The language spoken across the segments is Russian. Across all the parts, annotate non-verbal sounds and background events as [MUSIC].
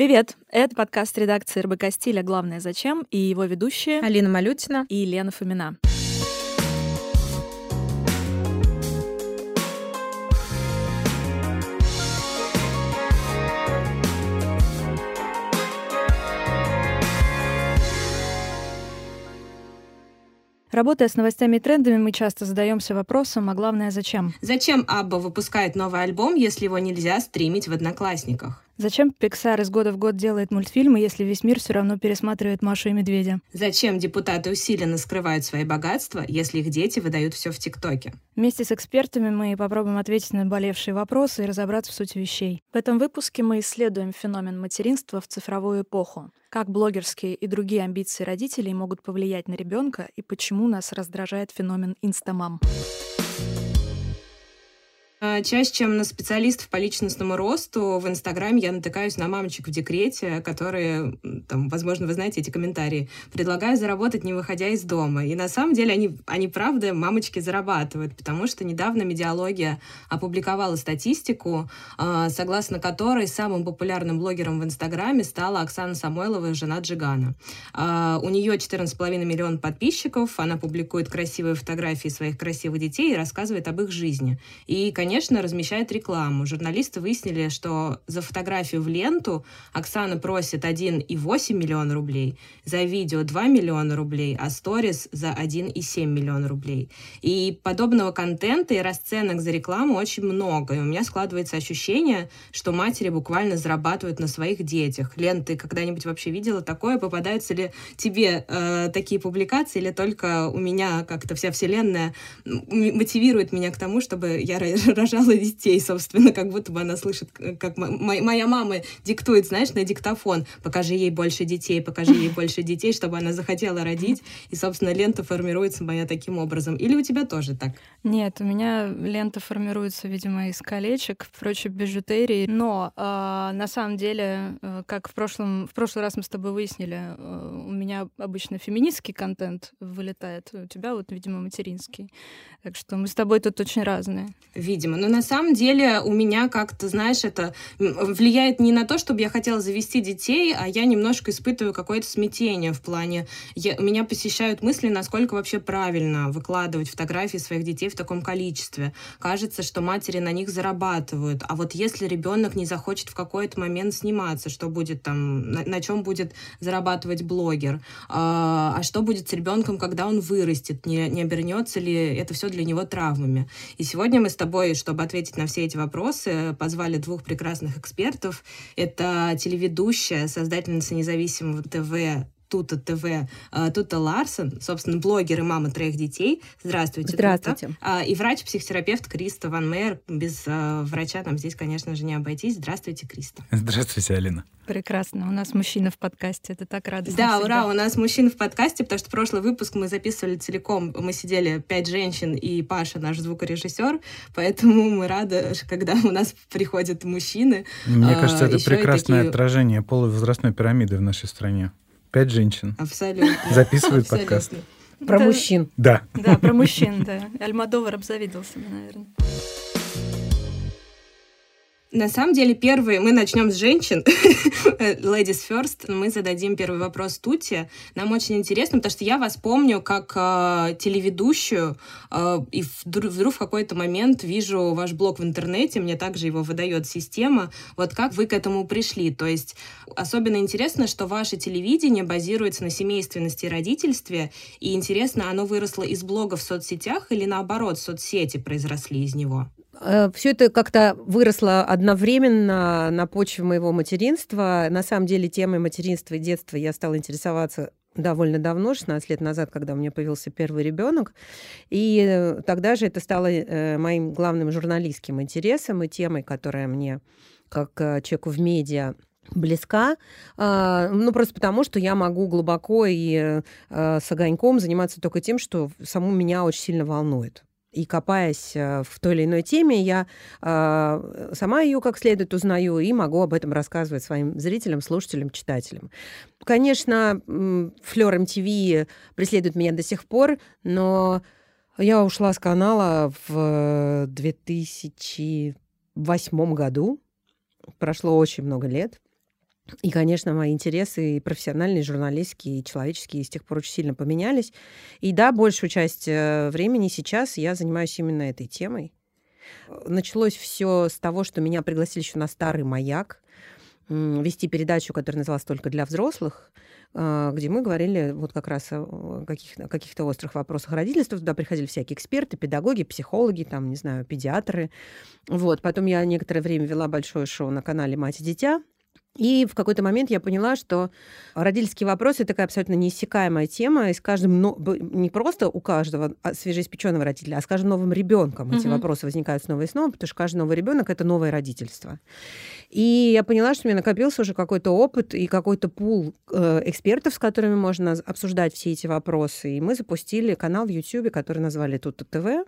Привет! Это подкаст редакции РБК «Стиля. Главное зачем» и его ведущие Алина Малютина и Лена Фомина. Работая с новостями и трендами, мы часто задаемся вопросом, а главное, зачем? Зачем Абба выпускает новый альбом, если его нельзя стримить в Одноклассниках? Зачем Pixar из года в год делает мультфильмы, если весь мир все равно пересматривает Машу и Медведя? Зачем депутаты усиленно скрывают свои богатства, если их дети выдают все в ТикТоке? Вместе с экспертами мы попробуем ответить на болевшие вопросы и разобраться в сути вещей. В этом выпуске мы исследуем феномен материнства в цифровую эпоху. Как блогерские и другие амбиции родителей могут повлиять на ребенка и почему нас раздражает феномен инстамам. А, чаще, чем на специалистов по личностному росту, в Инстаграме я натыкаюсь на мамочек в декрете, которые, там, возможно, вы знаете эти комментарии, предлагаю заработать, не выходя из дома. И на самом деле они, они правда, мамочки зарабатывают, потому что недавно Медиалогия опубликовала статистику, а, согласно которой самым популярным блогером в Инстаграме стала Оксана Самойлова, жена Джигана. А, у нее 14,5 миллион подписчиков, она публикует красивые фотографии своих красивых детей и рассказывает об их жизни. И, конечно, конечно, размещает рекламу. Журналисты выяснили, что за фотографию в ленту Оксана просит 1,8 миллиона рублей, за видео 2 миллиона рублей, а сторис за 1,7 миллиона рублей. И подобного контента и расценок за рекламу очень много. И у меня складывается ощущение, что матери буквально зарабатывают на своих детях. Лен, ты когда-нибудь вообще видела такое? Попадаются ли тебе э, такие публикации, или только у меня как-то вся вселенная мотивирует меня к тому, чтобы я рожала детей, собственно, как будто бы она слышит, как моя мама диктует, знаешь, на диктофон, покажи ей больше детей, покажи ей больше детей, чтобы она захотела родить, и, собственно, лента формируется моя таким образом. Или у тебя тоже так? Нет, у меня лента формируется, видимо, из колечек, прочей бижутерии, но э, на самом деле, э, как в прошлом, в прошлый раз мы с тобой выяснили, э, у меня обычно феминистский контент вылетает, у тебя вот, видимо, материнский. Так что мы с тобой тут очень разные. Видимо. Но на самом деле у меня как-то, знаешь, это влияет не на то, чтобы я хотела завести детей, а я немножко испытываю какое-то смятение в плане... Я, меня посещают мысли, насколько вообще правильно выкладывать фотографии своих детей в таком количестве. Кажется, что матери на них зарабатывают. А вот если ребенок не захочет в какой-то момент сниматься, что будет там, на, на чем будет зарабатывать блогер? А, а что будет с ребенком, когда он вырастет? Не, не обернется ли это все для него травмами. И сегодня мы с тобой, чтобы ответить на все эти вопросы, позвали двух прекрасных экспертов. Это телеведущая, создательница независимого ТВ Тута ТВ, а, Тута Ларсон, собственно, блогер и мама троих детей. Здравствуйте, Здравствуйте. Тута. А, и врач-психотерапевт Криста Ван Мейер. Без а, врача там здесь, конечно же, не обойтись. Здравствуйте, Криста. Здравствуйте, Алина. Прекрасно. У нас мужчина в подкасте. Это так радостно. Да, всегда. ура, у нас мужчина в подкасте, потому что прошлый выпуск мы записывали целиком. Мы сидели пять женщин и Паша, наш звукорежиссер. Поэтому мы рады, когда у нас приходят мужчины. Мне кажется, это прекрасное такие... отражение полувозрастной пирамиды в нашей стране. Пять женщин. Абсолютно. Записывают подкаст. Про да. мужчин. Да. Да, про мужчин, да. Альмадовар обзавидовался, наверное. На самом деле, первый, мы начнем с женщин. [LAUGHS] Ladies first. Мы зададим первый вопрос Тути. Нам очень интересно, потому что я вас помню как э, телеведущую, э, и вдруг, вдруг в какой-то момент вижу ваш блог в интернете, мне также его выдает система. Вот как вы к этому пришли? То есть особенно интересно, что ваше телевидение базируется на семейственности и родительстве, и интересно, оно выросло из блога в соцсетях или наоборот, соцсети произросли из него? Э, Все это как-то выросло одновременно на почве моего материнства. На самом деле темой материнства и детства я стала интересоваться довольно давно, 16 лет назад, когда у меня появился первый ребенок. И э, тогда же это стало э, моим главным журналистским интересом и темой, которая мне, как человеку в медиа, близка, а, ну просто потому, что я могу глубоко и с огоньком заниматься только тем, что саму меня очень сильно волнует. И копаясь э, в той или иной теме, я э, сама ее как следует узнаю и могу об этом рассказывать своим зрителям, слушателям, читателям. Конечно, Флёр МТВ преследует меня до сих пор, но я ушла с канала в 2008 году. Прошло очень много лет. И, конечно, мои интересы и профессиональные, и журналистские, и человеческие с тех пор очень сильно поменялись. И да, большую часть э, времени сейчас я занимаюсь именно этой темой. Началось все с того, что меня пригласили еще на старый маяк вести передачу, которая называлась «Только для взрослых», а, где мы говорили вот как раз о каких-то, каких острых вопросах родительства. Туда приходили всякие эксперты, педагоги, психологи, там, не знаю, педиатры. Вот. Потом я некоторое время вела большое шоу на канале «Мать и дитя», и в какой-то момент я поняла, что родительские вопросы такая абсолютно неиссякаемая тема, и с каждым, но, не просто у каждого а, свежеиспеченного родителя, а с каждым новым ребенком эти вопросы возникают снова и снова, потому что каждый новый ребенок это новое родительство. И я поняла, что у меня накопился уже какой-то опыт и какой-то пул э, экспертов, с которыми можно обсуждать все эти вопросы. И мы запустили канал в YouTube, который назвали Тут ТВ.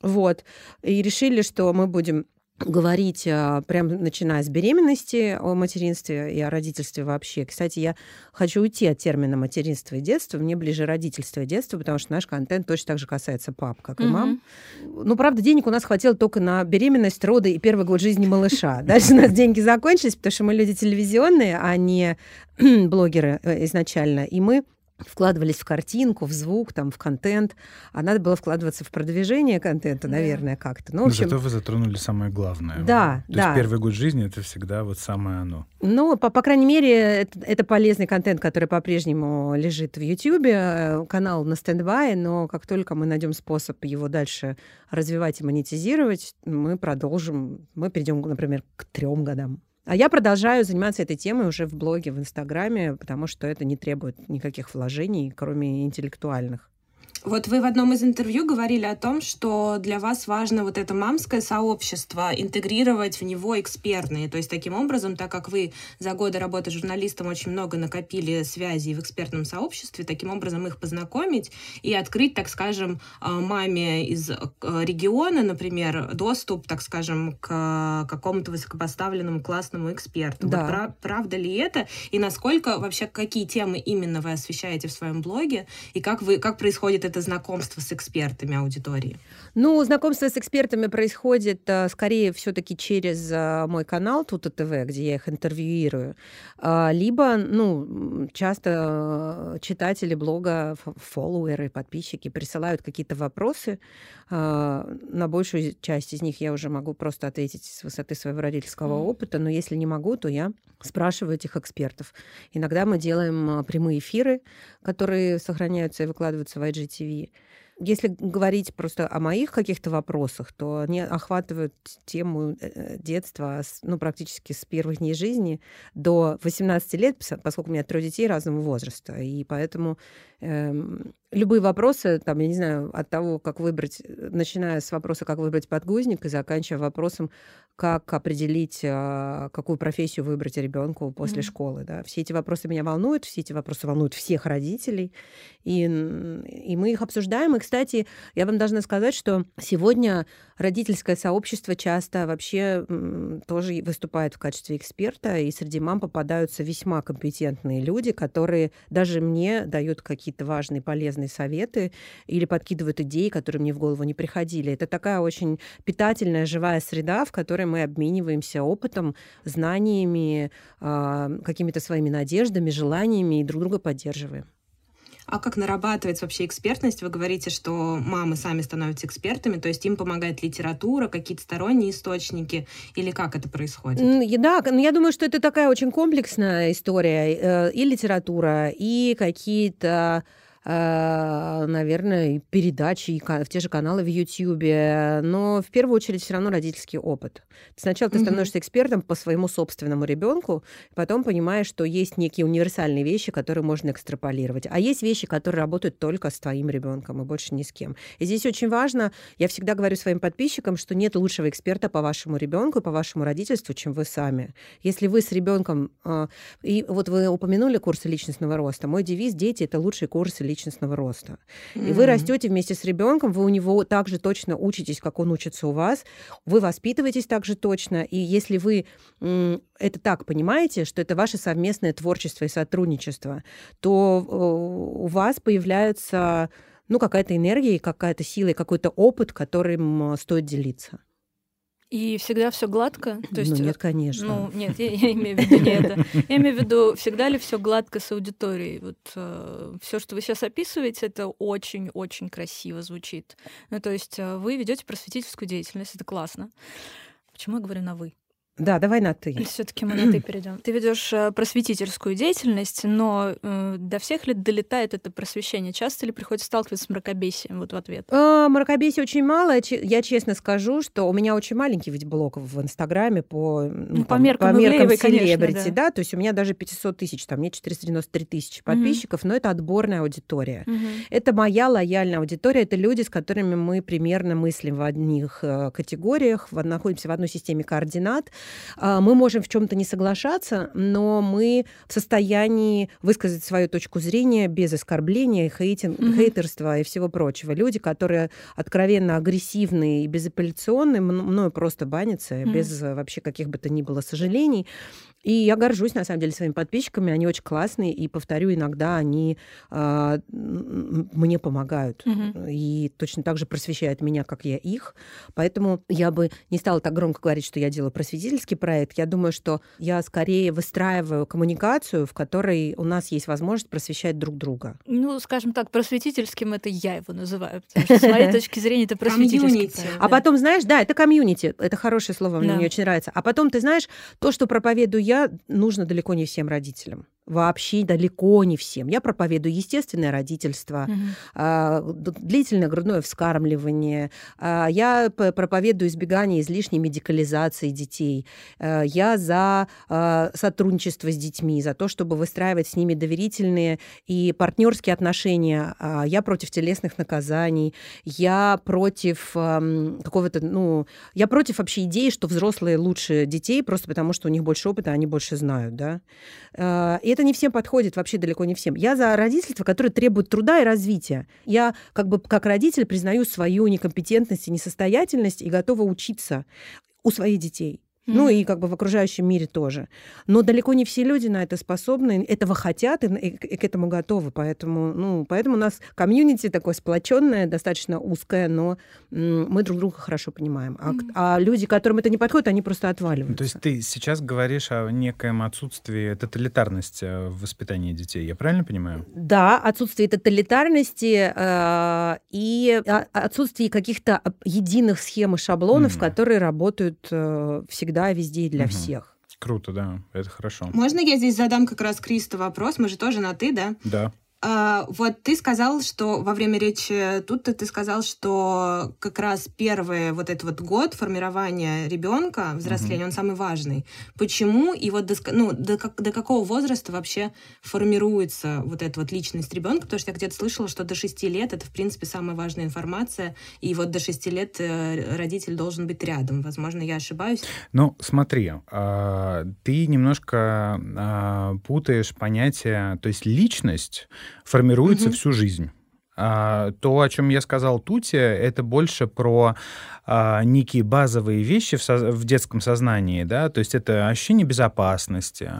Вот. И решили, что мы будем говорить а, прям начиная с беременности о материнстве и о родительстве вообще. Кстати, я хочу уйти от термина материнство и детство. Мне ближе родительство и детство, потому что наш контент точно так же касается пап, как и мам. Ну, правда, денег у нас хватило только на беременность, роды и первый год жизни малыша. [LAUGHS] Дальше у нас деньги закончились, потому что мы люди телевизионные, а не [CLEARS THROAT] блогеры э, изначально. И мы вкладывались в картинку, в звук, там, в контент, а надо было вкладываться в продвижение контента, наверное, как-то. Ну, в общем... Зато вы затронули самое главное. Да, То да. есть первый год жизни — это всегда вот самое оно. Ну, по, по крайней мере, это, это полезный контент, который по-прежнему лежит в YouTube, э, канал на стендбай, но как только мы найдем способ его дальше развивать и монетизировать, мы продолжим, мы перейдем, например, к трем годам. А я продолжаю заниматься этой темой уже в блоге, в Инстаграме, потому что это не требует никаких вложений, кроме интеллектуальных. Вот вы в одном из интервью говорили о том, что для вас важно вот это мамское сообщество, интегрировать в него экспертные. То есть таким образом, так как вы за годы работы журналистом очень много накопили связей в экспертном сообществе, таким образом их познакомить и открыть, так скажем, а, маме из э, региона, например, доступ, так скажем, к какому-то высокопоставленному классному эксперту. Да. Вот прав, правда ли это? И насколько вообще, какие темы именно вы освещаете в своем блоге? И как, вы, как происходит это это знакомство с экспертами аудитории? Ну, знакомство с экспертами происходит а, скорее все-таки через а, мой канал Тута ТВ, где я их интервьюирую, а, либо, ну, часто читатели блога, фоллоуеры, подписчики присылают какие-то вопросы. На большую часть из них я уже могу просто ответить с высоты своего родительского опыта, но если не могу, то я спрашиваю этих экспертов. Иногда мы делаем прямые эфиры, которые сохраняются и выкладываются в IGTV TV. Если говорить просто о моих каких-то вопросах, то они охватывают тему э, детства, ну, практически с первых дней жизни до 18 лет, поскольку у меня трое детей разного возраста. И поэтому любые вопросы, там, я не знаю, от того, как выбрать, начиная с вопроса, как выбрать подгузник, и заканчивая вопросом, как определить, а, какую профессию выбрать ребенку после mm-hmm. школы. Да. Все эти вопросы меня волнуют, все эти вопросы волнуют всех родителей, и, и мы их обсуждаем. И, кстати, я вам должна сказать, что сегодня родительское сообщество часто вообще тоже выступает в качестве эксперта, и среди мам попадаются весьма компетентные люди, которые даже мне дают какие-то важные, полезные советы или подкидывают идеи, которые мне в голову не приходили. Это такая очень питательная, живая среда, в которой мы обмениваемся опытом, знаниями, а, какими-то своими надеждами, желаниями и друг друга поддерживаем. А как нарабатывается вообще экспертность? Вы говорите, что мамы сами становятся экспертами, то есть им помогает литература, какие-то сторонние источники, или как это происходит? Да, но я думаю, что это такая очень комплексная история. Э, и литература, и какие-то Э, наверное, передачи, и в те же каналы в Ютьюбе. Но в первую очередь все равно родительский опыт. Сначала ты становишься экспертом по своему собственному ребенку, потом понимаешь, что есть некие универсальные вещи, которые можно экстраполировать. А есть вещи, которые работают только с твоим ребенком и больше ни с кем. И здесь очень важно, я всегда говорю своим подписчикам, что нет лучшего эксперта по вашему ребенку, по вашему родительству, чем вы сами. Если вы с ребенком, э, и вот вы упомянули курсы личностного роста, мой девиз «Дети – это лучшие курсы личностного роста. Mm-hmm. И вы растете вместе с ребенком, вы у него также точно учитесь, как он учится у вас, вы воспитываетесь также точно, и если вы это так понимаете, что это ваше совместное творчество и сотрудничество, то э, у вас появляется ну, какая-то энергия, какая-то сила и какой-то опыт, которым стоит делиться. И всегда все гладко? [CLEARS THROAT] То есть, ну, нет, конечно. Ну, нет, я, я имею в виду не это. [LAUGHS] Я имею в виду, всегда ли все гладко с аудиторией? Вот э, все, что вы сейчас описываете, это очень-очень красиво звучит. Ну, то есть э, вы ведете просветительскую деятельность, это классно. Почему я говорю на вы? Да, давай на ты. Все-таки мы на ты перейдем. Ты ведешь э, просветительскую деятельность, но э, до всех ли долетает это просвещение? Часто ли приходится сталкиваться с мракобесием вот в ответ? А, мракобесия очень мало. Я честно скажу, что у меня очень маленький ведь блог в Инстаграме по, ну, по меркам, по меркам селебрити, да. да. То есть у меня даже 500 тысяч, там мне 493 тысячи подписчиков, угу. но это отборная аудитория. Угу. Это моя лояльная аудитория, это люди, с которыми мы примерно мыслим в одних э, категориях, находимся в одной системе координат. А, мы можем в чем-то не соглашаться, но мы в состоянии высказать свою точку зрения без оскорбления, хейтинг, mm-hmm. хейтерства и всего прочего. Люди, которые откровенно агрессивные и безапелляционные, мною просто банятся, mm-hmm. без вообще каких бы то ни было сожалений. И я горжусь, на самом деле, своими подписчиками. Они очень классные. И, повторю, иногда они э, мне помогают. Угу. И точно так же просвещают меня, как я их. Поэтому я бы не стала так громко говорить, что я делаю просветительский проект. Я думаю, что я скорее выстраиваю коммуникацию, в которой у нас есть возможность просвещать друг друга. Ну, скажем так, просветительским это я его называю. Потому что с моей [LAUGHS] точки зрения это просветительский А потом, знаешь, да, это комьюнити. Это хорошее слово, мне очень нравится. А потом, ты знаешь, то, что проповедую я, нужно далеко не всем родителям вообще далеко не всем. Я проповедую естественное родительство, угу. длительное грудное вскармливание. А, я проповедую избегание излишней медикализации детей. А, я за сотрудничество с детьми, за то, чтобы выстраивать с ними доверительные и партнерские отношения. Я против телесных наказаний. Я против какого-то, ну, я против вообще идеи, что взрослые лучше детей просто потому, что у них больше опыта, они больше знают, да. Это не всем подходит, вообще далеко не всем. Я за родительство, которое требует труда и развития. Я как бы как родитель признаю свою некомпетентность и несостоятельность и готова учиться у своих детей. Mm-hmm. Ну и как бы в окружающем мире тоже. Но далеко не все люди на это способны, этого хотят и, и, и к этому готовы. Поэтому, ну, поэтому у нас комьюнити такое сплоченное, достаточно узкое, но м- мы друг друга хорошо понимаем. А, mm-hmm. а люди, которым это не подходит, они просто отваливаются. То есть ты сейчас говоришь о некоем отсутствии тоталитарности в воспитании детей, я правильно понимаю? Да, отсутствие тоталитарности э, и отсутствие каких-то единых схем и шаблонов, mm-hmm. которые работают э, всегда всегда, везде и для угу. всех. Круто, да, это хорошо. Можно я здесь задам как раз Кристо вопрос? Мы же тоже на «ты», да? Да. А, вот ты сказал, что во время речи тут ты сказал, что как раз первый вот этот вот год формирования ребенка, взросления, mm-hmm. он самый важный. Почему и вот до, ну, до, как, до какого возраста вообще формируется вот эта вот личность ребенка? Потому что я где-то слышала, что до 6 лет это, в принципе, самая важная информация, и вот до 6 лет э, родитель должен быть рядом. Возможно, я ошибаюсь. Ну, смотри, а, ты немножко а, путаешь понятие, то есть личность формируется угу. всю жизнь. А, то, о чем я сказал Туте, это больше про а, некие базовые вещи в, со- в детском сознании, да, то есть это ощущение безопасности,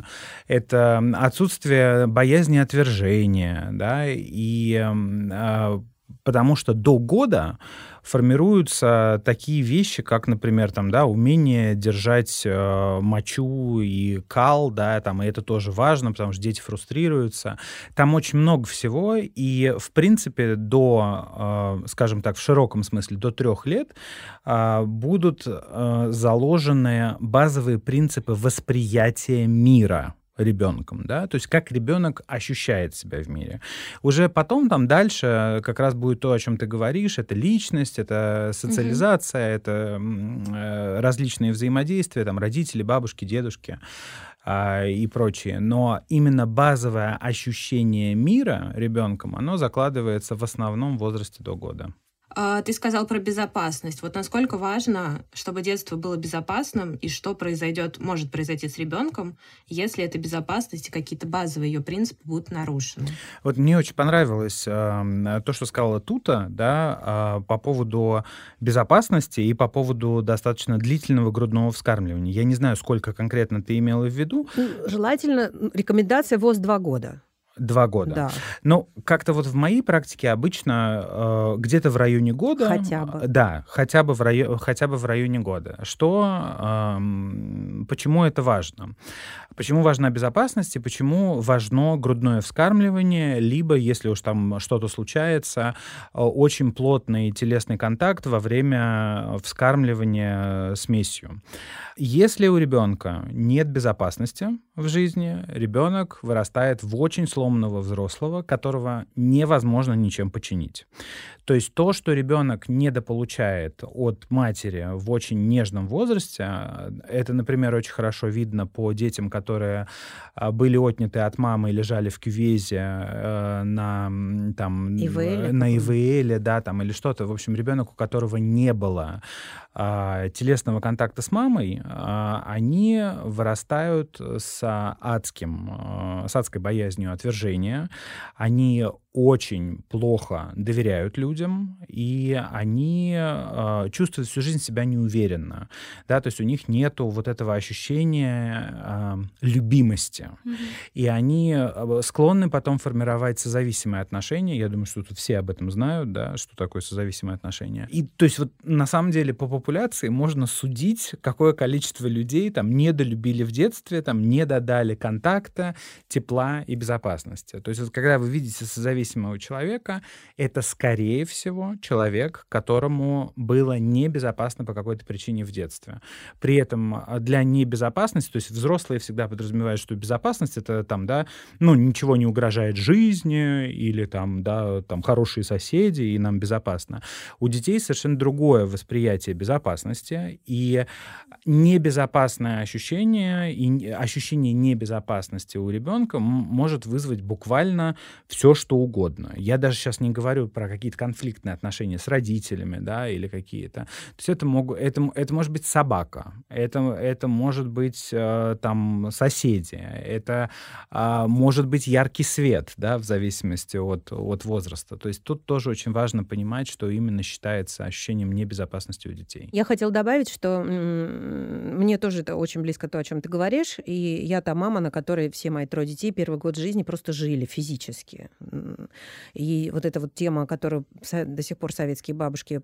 это отсутствие боязни отвержения, да, и а, потому что до года формируются такие вещи, как, например, там, да, умение держать э, мочу и кал, да, там, и это тоже важно, потому что дети фрустрируются. Там очень много всего, и, в принципе, до, э, скажем так, в широком смысле, до трех лет э, будут э, заложены базовые принципы восприятия мира ребенком, да, то есть как ребенок ощущает себя в мире. Уже потом там дальше как раз будет то, о чем ты говоришь, это личность, это социализация, mm-hmm. это э, различные взаимодействия, там родители, бабушки, дедушки э, и прочее. Но именно базовое ощущение мира ребенком, оно закладывается в основном в возрасте до года. А, ты сказал про безопасность. Вот насколько важно, чтобы детство было безопасным, и что произойдет, может произойти с ребенком, если эта безопасность и какие-то базовые ее принципы будут нарушены. Вот мне очень понравилось э, то, что сказала Тута, да, э, по поводу безопасности и по поводу достаточно длительного грудного вскармливания. Я не знаю, сколько конкретно ты имела в виду. Ну, желательно рекомендация ВОЗ два года. Два года. Да. Ну, как-то вот в моей практике обычно э, где-то в районе года... Хотя бы. Да, хотя бы в, райо, хотя бы в районе года. Что, э, почему это важно? Почему важна безопасность и почему важно грудное вскармливание, либо, если уж там что-то случается, э, очень плотный телесный контакт во время вскармливания смесью. Если у ребенка нет безопасности в жизни, ребенок вырастает в очень сломанного взрослого, которого невозможно ничем починить. То есть то, что ребенок недополучает от матери в очень нежном возрасте, это, например, очень хорошо видно по детям, которые а, были отняты от мамы и лежали в кювезе э, на, там, ИВЛ, на ИВЛ, да, там, или что-то. В общем, ребенок, у которого не было а, телесного контакта с мамой, а, они вырастают с адским, а, с адской боязнью отвержения. Они очень плохо доверяют людям, и они э, чувствуют всю жизнь себя неуверенно. Да, то есть у них нет вот этого ощущения э, любимости. Mm-hmm. И они склонны потом формировать созависимые отношения. Я думаю, что тут все об этом знают, да, что такое созависимые отношения. И то есть вот на самом деле по популяции можно судить, какое количество людей там недолюбили в детстве, там не додали контакта, тепла и безопасности. То есть вот когда вы видите созависимые зависимого человека, это, скорее всего, человек, которому было небезопасно по какой-то причине в детстве. При этом а, для небезопасности, то есть взрослые всегда подразумевают, что безопасность — это там, да, ну, ничего не угрожает жизни, или там, да, там хорошие соседи, и нам безопасно. У детей совершенно другое восприятие безопасности, и небезопасное ощущение, и ощущение небезопасности у ребенка может вызвать буквально все, что угодно угодно. Я даже сейчас не говорю про какие-то конфликтные отношения с родителями, да, или какие-то. То есть это, мог, это, это может быть собака, это, это может быть э, там соседи, это э, может быть яркий свет, да, в зависимости от, от возраста. То есть тут тоже очень важно понимать, что именно считается ощущением небезопасности у детей. Я хотела добавить, что мне тоже это очень близко то, о чем ты говоришь, и я та мама, на которой все мои трое детей первый год жизни просто жили физически. И вот эта вот тема, которую до сих пор советские бабушки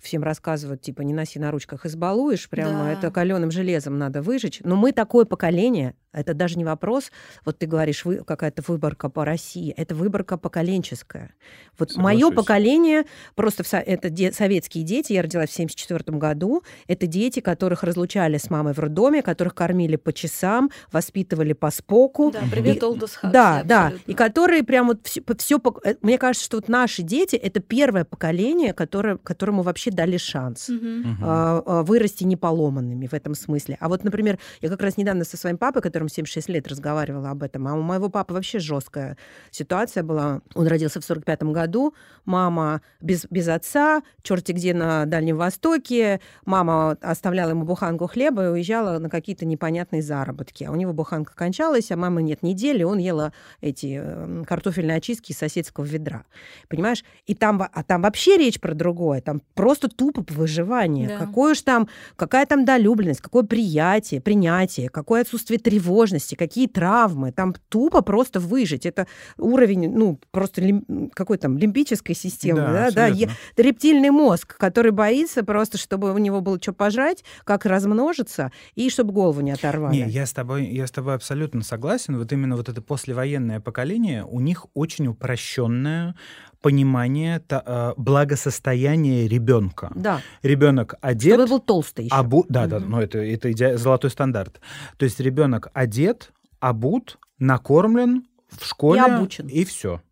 всем рассказывают, типа, не носи на ручках, избалуешь, прямо да. это каленым железом надо выжечь. Но мы такое поколение, это даже не вопрос, вот ты говоришь, вы, какая-то выборка по России, это выборка поколенческая. Вот мое поколение, просто это де, советские дети, я родилась в 74 году, это дети, которых разлучали с мамой в роддоме, которых кормили по часам, воспитывали по споку. Да, привет, Олдус Да, да, и которые прям вот все, все, э, мне кажется, что вот наши дети это первое поколение, которое, которому вообще дали шанс угу. вырасти неполоманными в этом смысле. А вот, например, я как раз недавно со своим папой, которому 76 лет, разговаривала об этом, а у моего папы вообще жесткая ситуация была. Он родился в 45 году, мама без, без отца, черти где на Дальнем Востоке, мама оставляла ему буханку хлеба и уезжала на какие-то непонятные заработки. А у него буханка кончалась, а мамы нет недели, он ела эти эм, картофельные очистки из соседского ведра. Понимаешь? И там, а там вообще речь про другое. Там просто тупо выживание. Да. Какое уж там, какая там долюбленность, какое приятие, принятие, какое отсутствие тревожности, какие травмы. Там тупо просто выжить. Это уровень, ну, просто лим, какой там, лимбической системы. Да, да, да. Рептильный мозг, который боится просто, чтобы у него было что пожрать, как размножиться, и чтобы голову не оторвали. Не, я с тобой, я с тобой абсолютно согласен. Вот именно вот это послевоенное поколение, у них очень упрощенное понимание э, благосостояния ребенка. Да. Ребенок одет. Чтобы был толстый. Еще. Обу... Да, угу. да, но это, это иде... золотой стандарт. То есть ребенок одет, обут, накормлен в школе. И обучен. И все.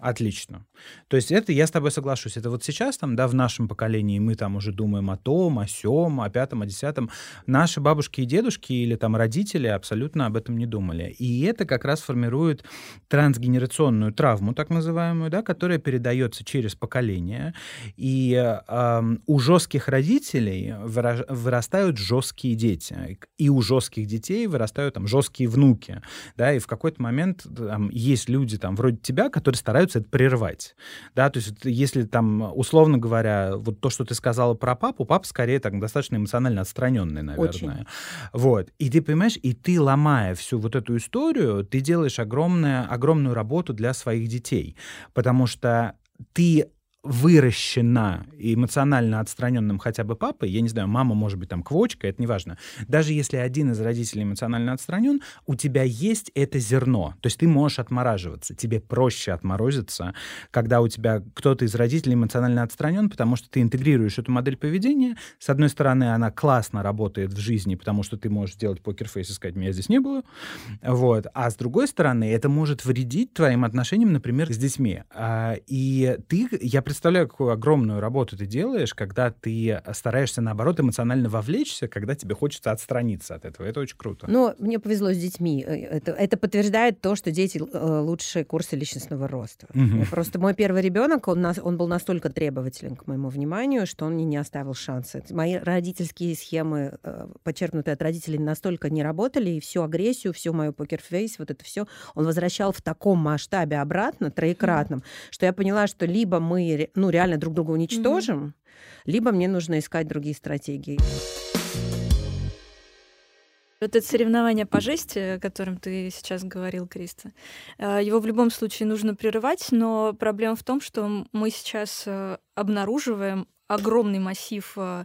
Отлично. То есть это я с тобой соглашусь. Это вот сейчас там, да, в нашем поколении мы там уже думаем о том, о сём, о пятом, о десятом. Наши бабушки и дедушки или там родители абсолютно об этом не думали. И это как раз формирует трансгенерационную травму, так называемую, да, которая передается через поколение. И э, у жестких родителей вырастают жесткие дети. И у жестких детей вырастают там жесткие внуки. Да, и в какой-то момент там, есть люди там вроде тебя, которые стараются это прервать. Да, то есть если там, условно говоря, вот то, что ты сказала про папу, папа скорее так достаточно эмоционально отстраненный, наверное. Очень. Вот. И ты понимаешь, и ты, ломая всю вот эту историю, ты делаешь огромное, огромную работу для своих детей. Потому что ты выращена эмоционально отстраненным хотя бы папой, я не знаю, мама может быть там квочка, это не важно. Даже если один из родителей эмоционально отстранен, у тебя есть это зерно. То есть ты можешь отмораживаться. Тебе проще отморозиться, когда у тебя кто-то из родителей эмоционально отстранен, потому что ты интегрируешь эту модель поведения. С одной стороны, она классно работает в жизни, потому что ты можешь делать покерфейс и сказать, меня здесь не было. Вот. А с другой стороны, это может вредить твоим отношениям, например, с детьми. А, и ты, я представляю, какую огромную работу ты делаешь, когда ты стараешься, наоборот, эмоционально вовлечься, когда тебе хочется отстраниться от этого. Это очень круто. Но мне повезло с детьми. Э, это, это подтверждает то, что дети э, лучшие курсы личностного роста. Угу. Просто мой первый ребенок, он, он был настолько требователен к моему вниманию, что он мне не оставил шанса. Мои родительские схемы, э, подчеркнутые от родителей, настолько не работали, и всю агрессию, всю мою покерфейс, вот это все, он возвращал в таком масштабе обратно, троекратном, mm что я поняла, что либо мы ну, реально друг друга уничтожим, mm либо мне нужно искать другие стратегии. Вот это соревнование по жести, о котором ты сейчас говорил, Криста, э, его в любом случае нужно прерывать, но проблема в том, что мы сейчас э, обнаруживаем огромный массив, э,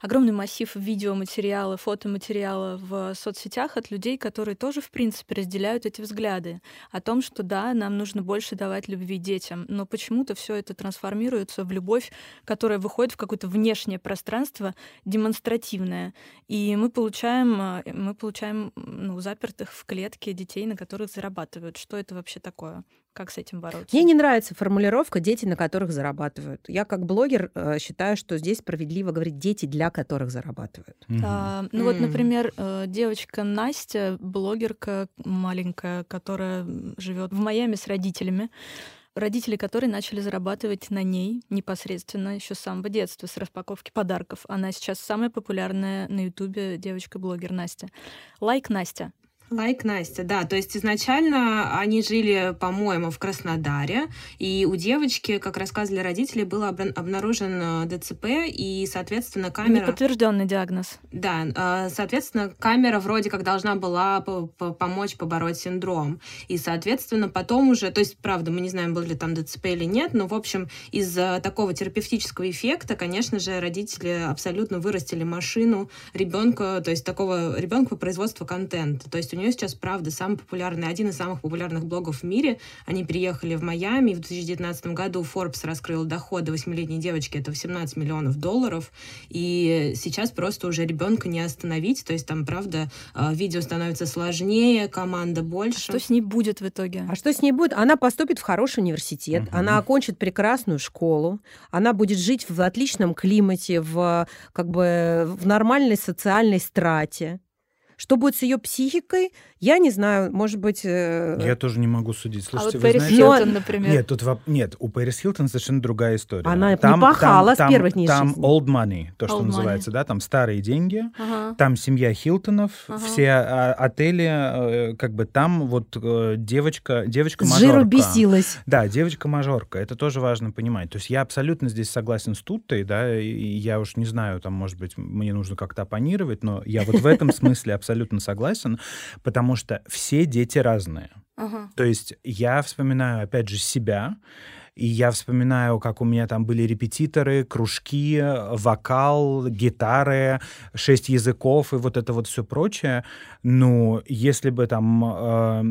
огромный массив видеоматериала, фотоматериала в соцсетях от людей, которые тоже, в принципе, разделяют эти взгляды о том, что да, нам нужно больше давать любви детям, но почему-то все это трансформируется в любовь, которая выходит в какое-то внешнее пространство демонстративное, и мы получаем, э, мы получаем ну, запертых в клетке детей, на которых зарабатывают. Что это вообще такое? Как с этим бороться? Мне не нравится формулировка «дети, на которых зарабатывают». Я как блогер э, считаю, что здесь справедливо говорить «дети, для которых зарабатывают». Mm-hmm. А, ну mm-hmm. вот, например, э, девочка Настя, блогерка маленькая, которая живет в Майами с родителями, родители которые начали зарабатывать на ней непосредственно еще с самого детства, с распаковки подарков. Она сейчас самая популярная на Ютубе девочка-блогер Настя. Like Настя. Like, Like Настя, да. То есть изначально они жили, по-моему, в Краснодаре, и у девочки, как рассказывали родители, был обнаружен э, ДЦП, и, соответственно, камера... Неподтвержденный диагноз. Да, э, соответственно, камера вроде как должна была помочь побороть синдром. И, соответственно, потом уже, то есть, правда, мы не знаем, был ли там ДЦП или нет, но, в общем, из-за такого терапевтического эффекта, конечно же, родители абсолютно вырастили машину ребенка, то есть такого ребенка по производству контента. То есть у нее сейчас, правда, самый популярный, один из самых популярных блогов в мире. Они переехали в Майами. В 2019 году Forbes раскрыл доходы восьмилетней девочки, это 18 миллионов долларов. И сейчас просто уже ребенка не остановить. То есть там, правда, а, видео становится сложнее, команда больше. А что с ней будет в итоге? А что с ней будет? Она поступит в хороший университет, угу. она окончит прекрасную школу, она будет жить в отличном климате, в как бы в нормальной социальной страте. Что будет с ее психикой, я не знаю, может быть... Э... Я тоже не могу судить. Слушайте, а вот Пэрис знаете... Хилтон, например. Нет, тут нет, у Пэрис Хилтон совершенно другая история. Она там, не пахала там, с первых дней Там жизни. old money, то, что old называется, money. да, там старые деньги, ага. там семья Хилтонов, ага. все а, отели, э, как бы там вот э, девочка, девочка-мажорка. Жиру бесилась. Да, девочка-мажорка, это тоже важно понимать. То есть я абсолютно здесь согласен с Туттой, да, и я уж не знаю, там, может быть, мне нужно как-то оппонировать, но я вот в этом [LAUGHS] смысле абсолютно согласен, потому потому что все дети разные. Ага. То есть я вспоминаю, опять же, себя, и я вспоминаю, как у меня там были репетиторы, кружки, вокал, гитары, шесть языков и вот это вот все прочее. Ну, если бы там э,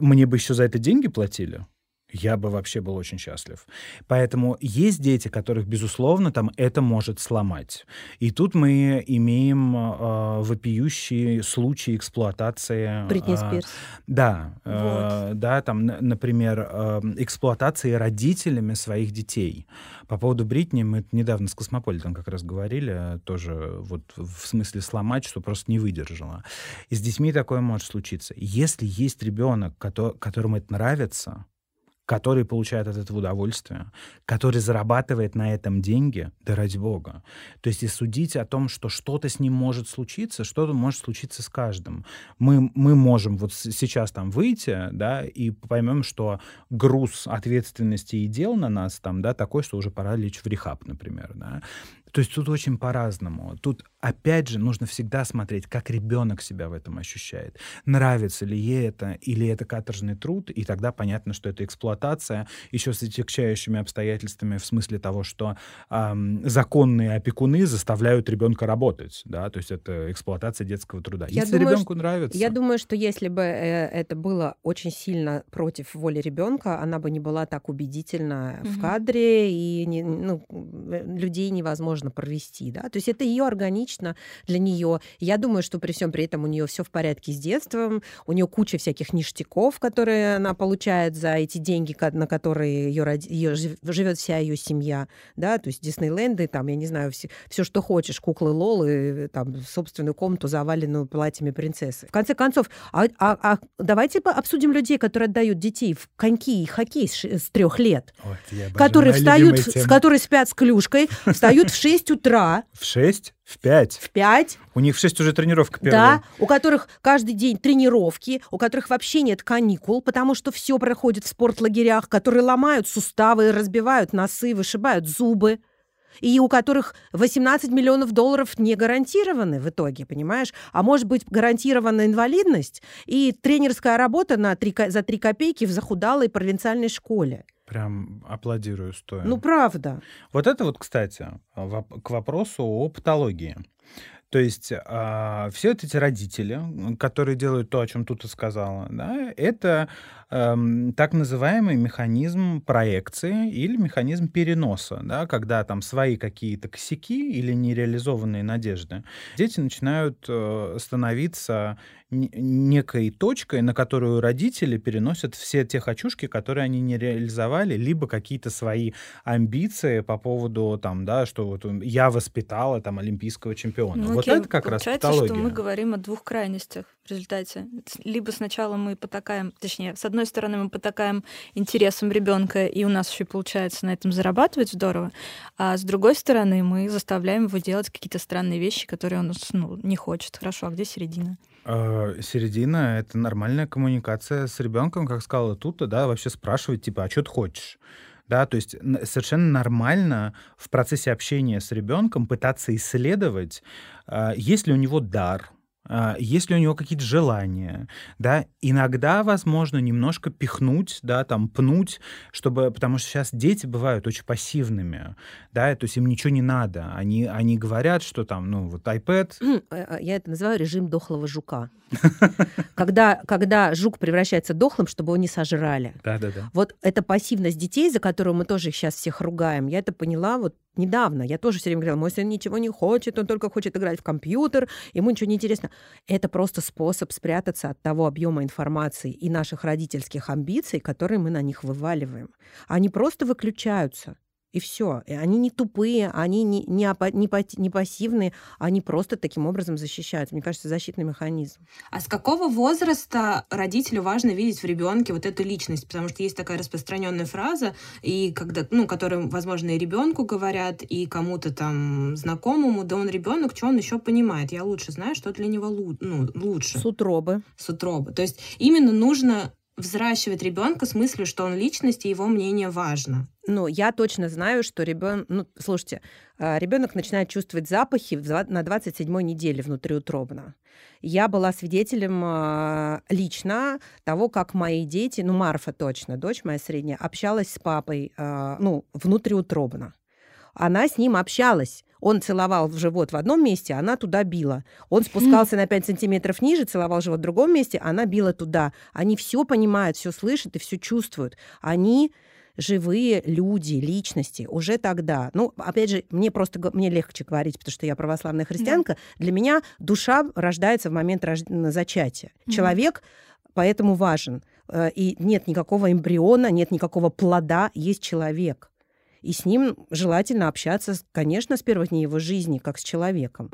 мне бы еще за это деньги платили, я бы вообще был очень счастлив. Поэтому есть дети, которых, безусловно, там это может сломать. И тут мы имеем э, вопиющие случаи эксплуатации. Бритни Спирс. да, э, да, там, например, э, эксплуатации родителями своих детей. По поводу Бритни мы недавно с Космополитом как раз говорили, тоже вот в смысле сломать, что просто не выдержала. И с детьми такое может случиться. Если есть ребенок, которому это нравится, который получает от этого удовольствие, который зарабатывает на этом деньги, да ради бога. То есть и судить о том, что что-то с ним может случиться, что-то может случиться с каждым. Мы, мы можем вот сейчас там выйти, да, и поймем, что груз ответственности и дел на нас там, да, такой, что уже пора лечь в рехаб, например, да. То есть тут очень по-разному. Тут, опять же, нужно всегда смотреть, как ребенок себя в этом ощущает. Нравится ли ей это, или это каторжный труд, и тогда понятно, что это эксплуатация, еще с отягчающими обстоятельствами в смысле того, что эм, законные опекуны заставляют ребенка работать, да, то есть это эксплуатация детского труда. Я если думаю, ребенку нравится... Я думаю, что если бы э, это было очень сильно против воли ребенка, она бы не была так убедительна mm-hmm. в кадре, и не, ну, э, людей невозможно можно провести, да, то есть это ее органично для нее. Я думаю, что при всем при этом у нее все в порядке с детством, у нее куча всяких ништяков, которые она получает за эти деньги, на которые ее, ее живет вся ее семья, да, то есть Диснейленды, там, я не знаю, все, все что хочешь, куклы Лолы, там, собственную комнату, заваленную платьями принцессы. В конце концов, а, а, а давайте обсудим людей, которые отдают детей в коньки и хоккей с, с трех лет, вот, которые встают, с, которые спят с клюшкой, встают в 6 6 утра. В 6? В 5? В 5. У них в 6 уже тренировка первая. Да, у которых каждый день тренировки, у которых вообще нет каникул, потому что все проходит в спортлагерях, которые ломают суставы, разбивают носы, вышибают зубы и у которых 18 миллионов долларов не гарантированы в итоге, понимаешь? А может быть гарантирована инвалидность и тренерская работа на 3, за 3 копейки в захудалой провинциальной школе. Прям аплодирую стоя. Ну, правда. Вот это вот, кстати, к вопросу о патологии. То есть э, все эти родители, которые делают то, о чем тут и сказала, да, это э, так называемый механизм проекции или механизм переноса, да, когда там свои какие-то косяки или нереализованные надежды, дети начинают э, становиться некой точкой, на которую родители переносят все те хочушки, которые они не реализовали, либо какие-то свои амбиции по поводу там, да, что вот я воспитала там олимпийского чемпиона. Ну, вот окей, это как раз патология. что мы говорим о двух крайностях в результате. Либо сначала мы потакаем, точнее, с одной стороны мы потакаем интересам ребенка, и у нас еще получается на этом зарабатывать здорово, а с другой стороны мы заставляем его делать какие-то странные вещи, которые он ну, не хочет. Хорошо, а где середина? Э, середина — это нормальная коммуникация с ребенком, как сказала тут, да, вообще спрашивать, типа, а что ты хочешь? Да, то есть совершенно нормально в процессе общения с ребенком пытаться исследовать, э, есть ли у него дар, а, есть ли у него какие-то желания, да, иногда, возможно, немножко пихнуть, да, там, пнуть, чтобы, потому что сейчас дети бывают очень пассивными, да, то есть им ничего не надо, они, они говорят, что там, ну, вот iPad... Э, э, я это называю режим дохлого жука. [LAUGHS] Когда, когда жук превращается дохлым, чтобы его не сожрали. Да, да, да. Вот эта пассивность детей, за которую мы тоже сейчас всех ругаем, я это поняла вот недавно. Я тоже все время говорила, мой сын ничего не хочет, он только хочет играть в компьютер, ему ничего не интересно. Это просто способ спрятаться от того объема информации и наших родительских амбиций, которые мы на них вываливаем. Они просто выключаются. И все. И они не тупые, они не, не, не, не пассивные, они просто таким образом защищаются. Мне кажется, защитный механизм. А с какого возраста родителю важно видеть в ребенке вот эту личность? Потому что есть такая распространенная фраза, и когда, ну, которую, возможно, и ребенку говорят, и кому-то там знакомому, да он ребенок, что он еще понимает? Я лучше знаю, что для него ну, лучше. С утробы. С утробы. То есть именно нужно взращивать ребенка с мыслью, что он личность и его мнение важно. Ну, я точно знаю, что ребенок... Ну, слушайте, а, ребенок начинает чувствовать запахи на 27-й неделе внутриутробно. Я была свидетелем а, лично того, как мои дети, ну, Марфа точно, дочь моя средняя, общалась с папой, а, ну, внутриутробно. Она с ним общалась. Он целовал в живот в одном месте, она туда била. Он спускался на 5 сантиметров ниже, целовал живот в другом месте, она била туда. Они все понимают, все слышат и все чувствуют. Они живые люди, личности уже тогда. Ну, опять же, мне просто мне легче говорить, потому что я православная христианка. Да. Для меня душа рождается в момент рож... зачатия. Mm-hmm. Человек поэтому важен. Э, и нет никакого эмбриона, нет никакого плода, есть человек. И с ним желательно общаться, конечно, с первых дней его жизни, как с человеком.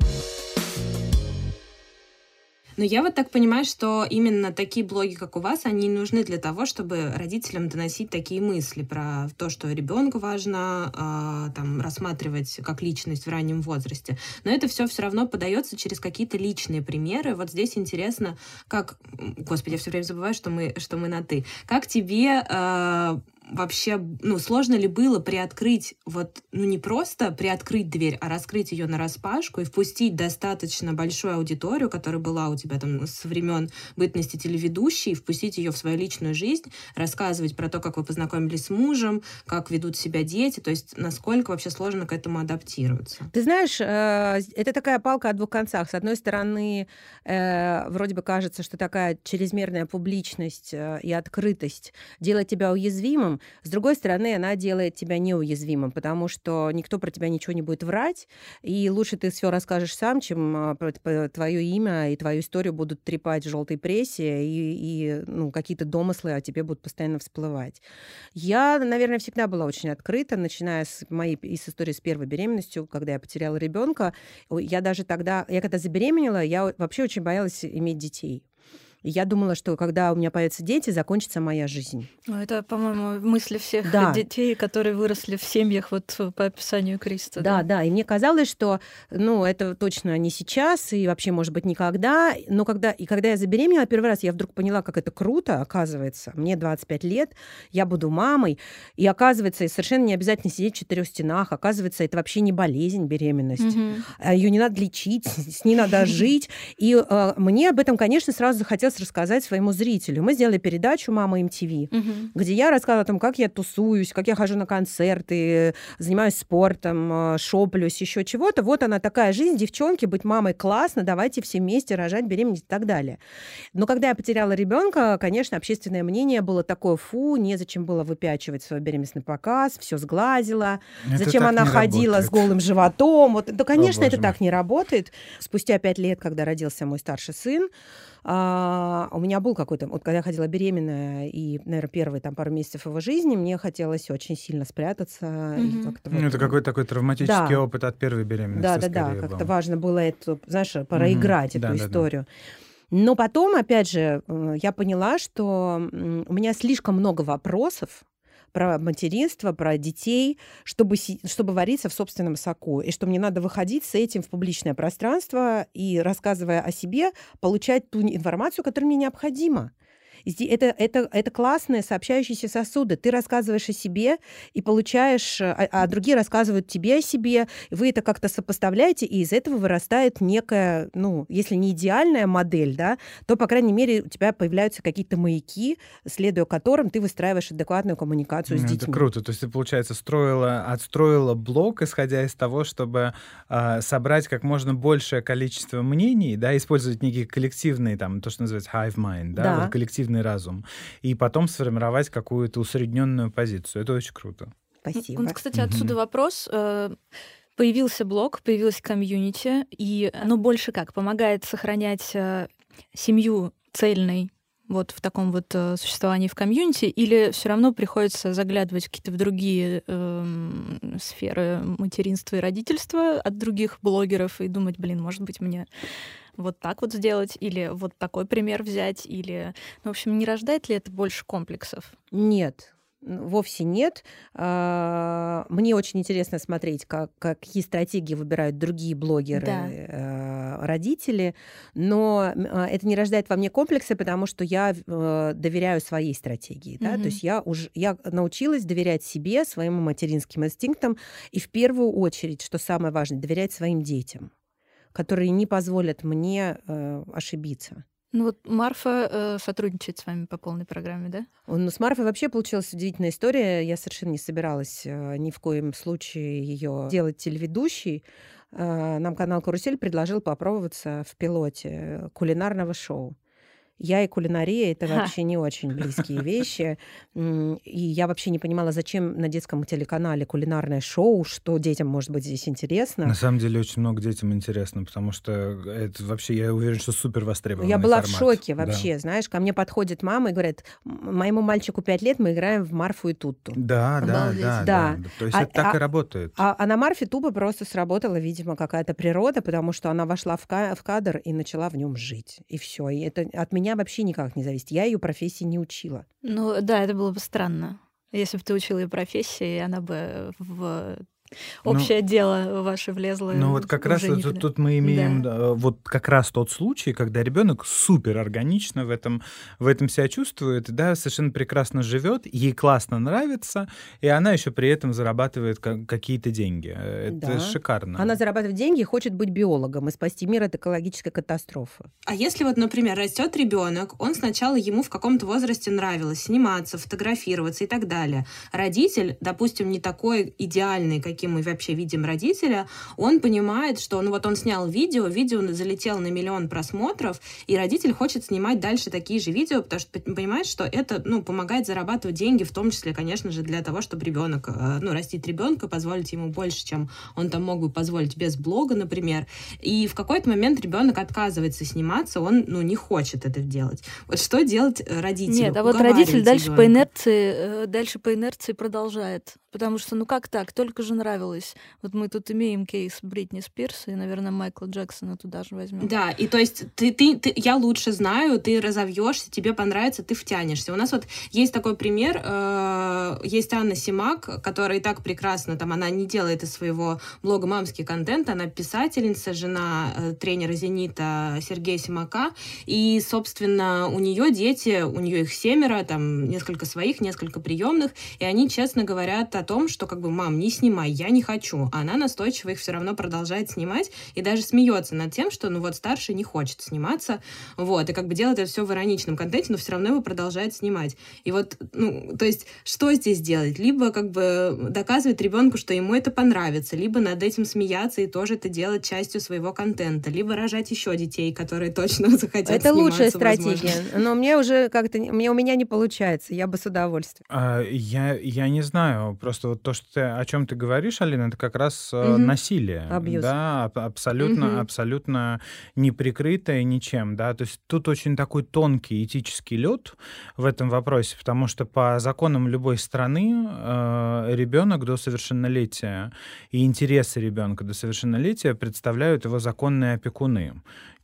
Но я вот так понимаю, что именно такие блоги, как у вас, они нужны для того, чтобы родителям доносить такие мысли про то, что ребенку важно э, там рассматривать как личность в раннем возрасте. Но это все все равно подается через какие-то личные примеры. Вот здесь интересно, как, господи, я все время забываю, что мы что мы на ты. Как тебе э, вообще, ну, сложно ли было приоткрыть, вот, ну, не просто приоткрыть дверь, а раскрыть ее на распашку и впустить достаточно большую аудиторию, которая была у тебя там со времен бытности телеведущей, впустить ее в свою личную жизнь, рассказывать про то, как вы познакомились с мужем, как ведут себя дети, то есть насколько вообще сложно к этому адаптироваться. Ты знаешь, э, это такая палка о двух концах. С одной стороны, э, вроде бы кажется, что такая чрезмерная публичность э, и открытость делает тебя уязвимым, с другой стороны, она делает тебя неуязвимым, потому что никто про тебя ничего не будет врать, и лучше ты все расскажешь сам, чем а, твое имя и твою историю будут трепать в желтой прессе, и, и ну, какие-то домыслы о тебе будут постоянно всплывать. Я, наверное, всегда была очень открыта, начиная с моей с истории с первой беременностью, когда я потеряла ребенка. Я даже тогда, я когда забеременела, я вообще очень боялась иметь детей. И я думала, что когда у меня появятся дети, закончится моя жизнь. Ну, это, по-моему, мысли всех да. детей, которые выросли в семьях вот по описанию Криста. Да, да, да. И мне казалось, что, ну, это точно не сейчас и вообще, может быть, никогда. Но когда, и когда я забеременела первый раз, я вдруг поняла, как это круто, оказывается. Мне 25 лет, я буду мамой. И оказывается, совершенно не обязательно сидеть в четырех стенах. Оказывается, это вообще не болезнь, беременность. Угу. Ее не надо лечить, с ней надо жить. И э, мне об этом, конечно, сразу захотелось хотелось рассказать своему зрителю. Мы сделали передачу «Мама МТВ», угу. где я рассказывала о том, как я тусуюсь, как я хожу на концерты, занимаюсь спортом, э, шоплюсь, еще чего-то. Вот она такая жизнь, девчонки, быть мамой классно, давайте все вместе рожать, беременеть и так далее. Но когда я потеряла ребенка, конечно, общественное мнение было такое, фу, незачем было выпячивать свой беременностный показ, все сглазила, это зачем она ходила работает. с голым животом. Вот, да, конечно, О, это мой. так не работает. Спустя пять лет, когда родился мой старший сын, а, у меня был какой-то, вот когда я ходила беременная, и, наверное, первые там пару месяцев его жизни, мне хотелось очень сильно спрятаться. Mm-hmm. как-то ну, вот... это какой-то такой травматический да. опыт от первой беременности. Да, да, да. Как-то важно было это, знаешь, проиграть mm-hmm. эту да, историю. Да, да. Но потом, опять же, э, я поняла, что у меня слишком много вопросов про материнство, про детей, чтобы, чтобы вариться в собственном соку. И что мне надо выходить с этим в публичное пространство и, рассказывая о себе, получать ту информацию, которая мне необходима это, это, это классные сообщающиеся сосуды. Ты рассказываешь о себе и получаешь, а, а другие рассказывают тебе о себе. Вы это как-то сопоставляете, и из этого вырастает некая, ну, если не идеальная модель, да, то, по крайней мере, у тебя появляются какие-то маяки, следуя которым ты выстраиваешь адекватную коммуникацию с детьми. Это круто. То есть ты, получается, строила, отстроила блок, исходя из того, чтобы э, собрать как можно большее количество мнений, да, использовать некие коллективные, там, то, что называется hive mind, да, да. Вот коллективные коллективный разум, и потом сформировать какую-то усредненную позицию. Это очень круто. Спасибо. Вот, кстати, отсюда mm-hmm. вопрос. Э, появился блог, появилась комьюнити, и оно больше как помогает сохранять э, семью цельной вот в таком вот э, существовании в комьюнити, или все равно приходится заглядывать какие-то в другие э, сферы материнства и родительства от других блогеров и думать, блин, может быть, мне вот так вот сделать, или вот такой пример взять, или... Ну, в общем, не рождает ли это больше комплексов? Нет, Вовсе нет. А, мне очень интересно смотреть, как, какие стратегии выбирают другие блогеры, да. Родители, но а, это не рождает во мне комплексы, потому что я э, доверяю своей стратегии. Да? Mm-hmm. То есть я, уже, я научилась доверять себе, своим материнским инстинктам, и в первую очередь, что самое важное, доверять своим детям которые не позволят мне э, ошибиться. Ну вот Марфа э, сотрудничает с вами по полной программе, да? Ну, с Марфой вообще получилась удивительная история. Я совершенно не собиралась э, ни в коем случае ее делать телеведущей. Э, нам канал «Карусель» предложил попробоваться в пилоте кулинарного шоу. Я и кулинария это вообще не очень близкие вещи. [LAUGHS] И я вообще не понимала, зачем на детском телеканале кулинарное шоу, что детям может быть здесь интересно. На самом деле очень много детям интересно, потому что это вообще, я уверен, что супер востребованный Я была формат. в шоке вообще, да. знаешь, ко мне подходит мама и говорит, моему мальчику 5 лет, мы играем в Марфу и Тутту. Да, да, да, да, да. То есть а, это так а, и работает. А, а на Марфе тупо просто сработала, видимо, какая-то природа, потому что она вошла в, ка- в кадр и начала в нем жить. И все. И это от меня вообще никак не зависит. Я ее профессии не учила. Ну да, это было бы странно. Если бы ты учила ее профессии, она бы в общее ну, дело ваше влезло. Ну вот как раз тут, тут мы имеем да. вот как раз тот случай, когда ребенок супер органично в этом в этом себя чувствует, да, совершенно прекрасно живет, ей классно нравится, и она еще при этом зарабатывает какие-то деньги. Это да. шикарно. Она зарабатывает деньги и хочет быть биологом и спасти мир от экологической катастрофы. А если вот, например, растет ребенок, он сначала ему в каком-то возрасте нравилось сниматься, фотографироваться и так далее. Родитель, допустим, не такой идеальный, каким каким мы вообще видим родителя, он понимает, что ну вот он снял видео, видео залетело на миллион просмотров, и родитель хочет снимать дальше такие же видео, потому что понимает, что это ну, помогает зарабатывать деньги, в том числе, конечно же, для того, чтобы ребенок, э, ну, растить ребенка, позволить ему больше, чем он там мог бы позволить без блога, например. И в какой-то момент ребенок отказывается сниматься, он, ну, не хочет это делать. Вот что делать э, родителю? Нет, а вот родитель дальше по инерции, э, дальше по инерции продолжает. Потому что, ну как так, только же нравилось. Вот мы тут имеем кейс Бритни Спирс и, наверное, Майкла Джексона туда же возьмем. Да, и то есть ты, ты, ты, я лучше знаю, ты разовьешься, тебе понравится, ты втянешься. У нас вот есть такой пример, э, есть Анна Симак, которая и так прекрасно, там, она не делает из своего блога мамский контент, она писательница, жена э, тренера «Зенита» Сергея Симака, и, собственно, у нее дети, у нее их семеро, там, несколько своих, несколько приемных, и они честно говорят о том, что как бы, мам, не снимай, я не хочу. А она настойчиво их все равно продолжает снимать и даже смеется над тем, что, ну вот, старший не хочет сниматься, вот, и как бы делает это все в ироничном контенте, но все равно его продолжает снимать. И вот, ну, то есть, что здесь делать? Либо как бы доказывать ребенку, что ему это понравится, либо над этим смеяться и тоже это делать частью своего контента, либо рожать еще детей, которые точно [LAUGHS] захотят Это лучшая стратегия, возможно. но мне уже как-то, мне, у меня не получается, я бы с удовольствием. А, я, я не знаю, просто Просто вот то, что ты, о чем ты говоришь, Алина, это как раз угу. насилие. Абьюз. Да, абсолютно, угу. абсолютно неприкрытое ничем. Да? То есть тут очень такой тонкий этический лед в этом вопросе, потому что по законам любой страны э, ребенок до совершеннолетия и интересы ребенка до совершеннолетия представляют его законные опекуны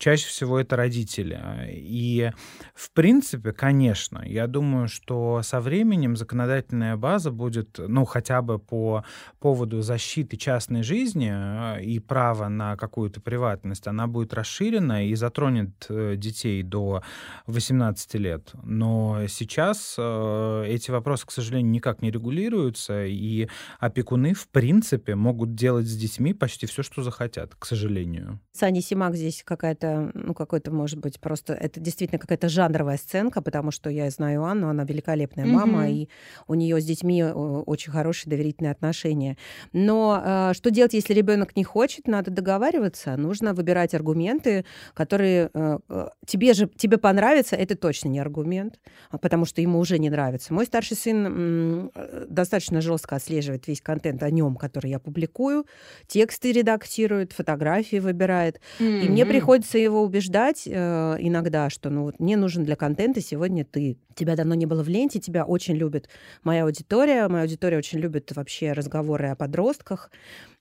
чаще всего это родители. И, в принципе, конечно, я думаю, что со временем законодательная база будет, ну, хотя бы по поводу защиты частной жизни э, и права на какую-то приватность, она будет расширена и затронет э, детей до 18 лет. Но сейчас э, эти вопросы, к сожалению, никак не регулируются, и опекуны, в принципе, могут делать с детьми почти все, что захотят, к сожалению. Саня Симак здесь какая-то ну, какой-то, может быть, просто... Это действительно какая-то жанровая сценка, потому что я знаю Анну, она великолепная mm-hmm. мама, и у нее с детьми э, очень хорошие доверительные отношения. Но э, что делать, если ребенок не хочет? Надо договариваться, нужно выбирать аргументы, которые э, э тебе же тебе понравятся, это точно не аргумент, а потому что ему уже не нравится. Мой старший сын достаточно жестко отслеживает весь контент о нем, который я публикую, тексты редактирует, фотографии выбирает, mm-hmm. и мне приходится его убеждать иногда, что ну вот мне нужен для контента сегодня ты. Тебя давно не было в ленте, тебя очень любит моя аудитория. Моя аудитория очень любит вообще разговоры о подростках,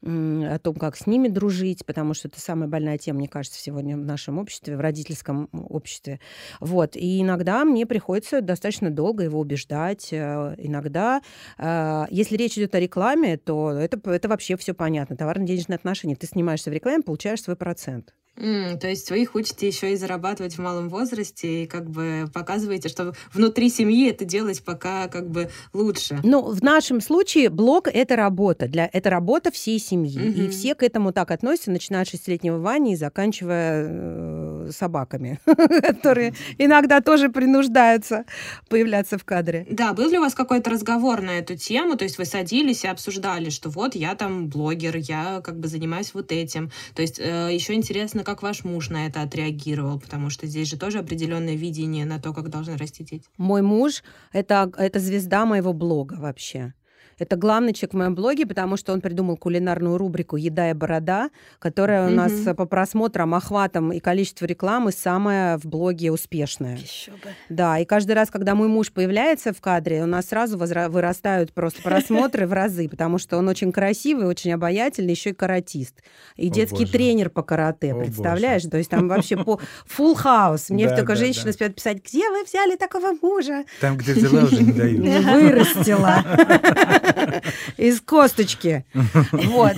о том, как с ними дружить, потому что это самая больная тема, мне кажется, сегодня в нашем обществе, в родительском обществе. Вот. И иногда мне приходится достаточно долго его убеждать. Э, иногда, э, если речь идет о рекламе, то это, это вообще все понятно. Товарно-денежные отношения. Ты снимаешься в рекламе, получаешь свой процент. Mm, то есть вы их учите еще и зарабатывать в малом возрасте, и как бы показываете, что внутри семьи это делать пока как бы лучше. Ну, в нашем случае блог — это работа. Для, это работа всей семьи. Mm-hmm. И все к этому так относятся, начиная от шестилетнего Вани и заканчивая э, собаками, [LAUGHS] которые иногда тоже принуждаются появляться в кадре. Да, был ли у вас какой-то разговор на эту тему? То есть вы садились и обсуждали, что вот я там блогер, я как бы занимаюсь вот этим. То есть э, еще интересно, как ваш муж на это отреагировал, потому что здесь же тоже определенное видение на то, как должны расти дети. Мой муж это, это звезда моего блога вообще. Это главный человек в моем блоге, потому что он придумал кулинарную рубрику «Еда и борода», которая у нас по просмотрам, охватам и количеству рекламы самая в блоге успешная. Еще бы. Да, и каждый раз, когда мой муж появляется в кадре, у нас сразу возра- вырастают просто просмотры в разы, потому что он очень красивый, очень обаятельный, еще и каратист. И О, детский боже. тренер по карате, О, представляешь? То есть там вообще по [LAUGHS] full house. Мне Да, только да, женщины да. успеют писать, где вы взяли такого мужа? Там, где взяла, уже не дают. Вырастила. [LAUGHS] [LAUGHS] Из косточки. Вот.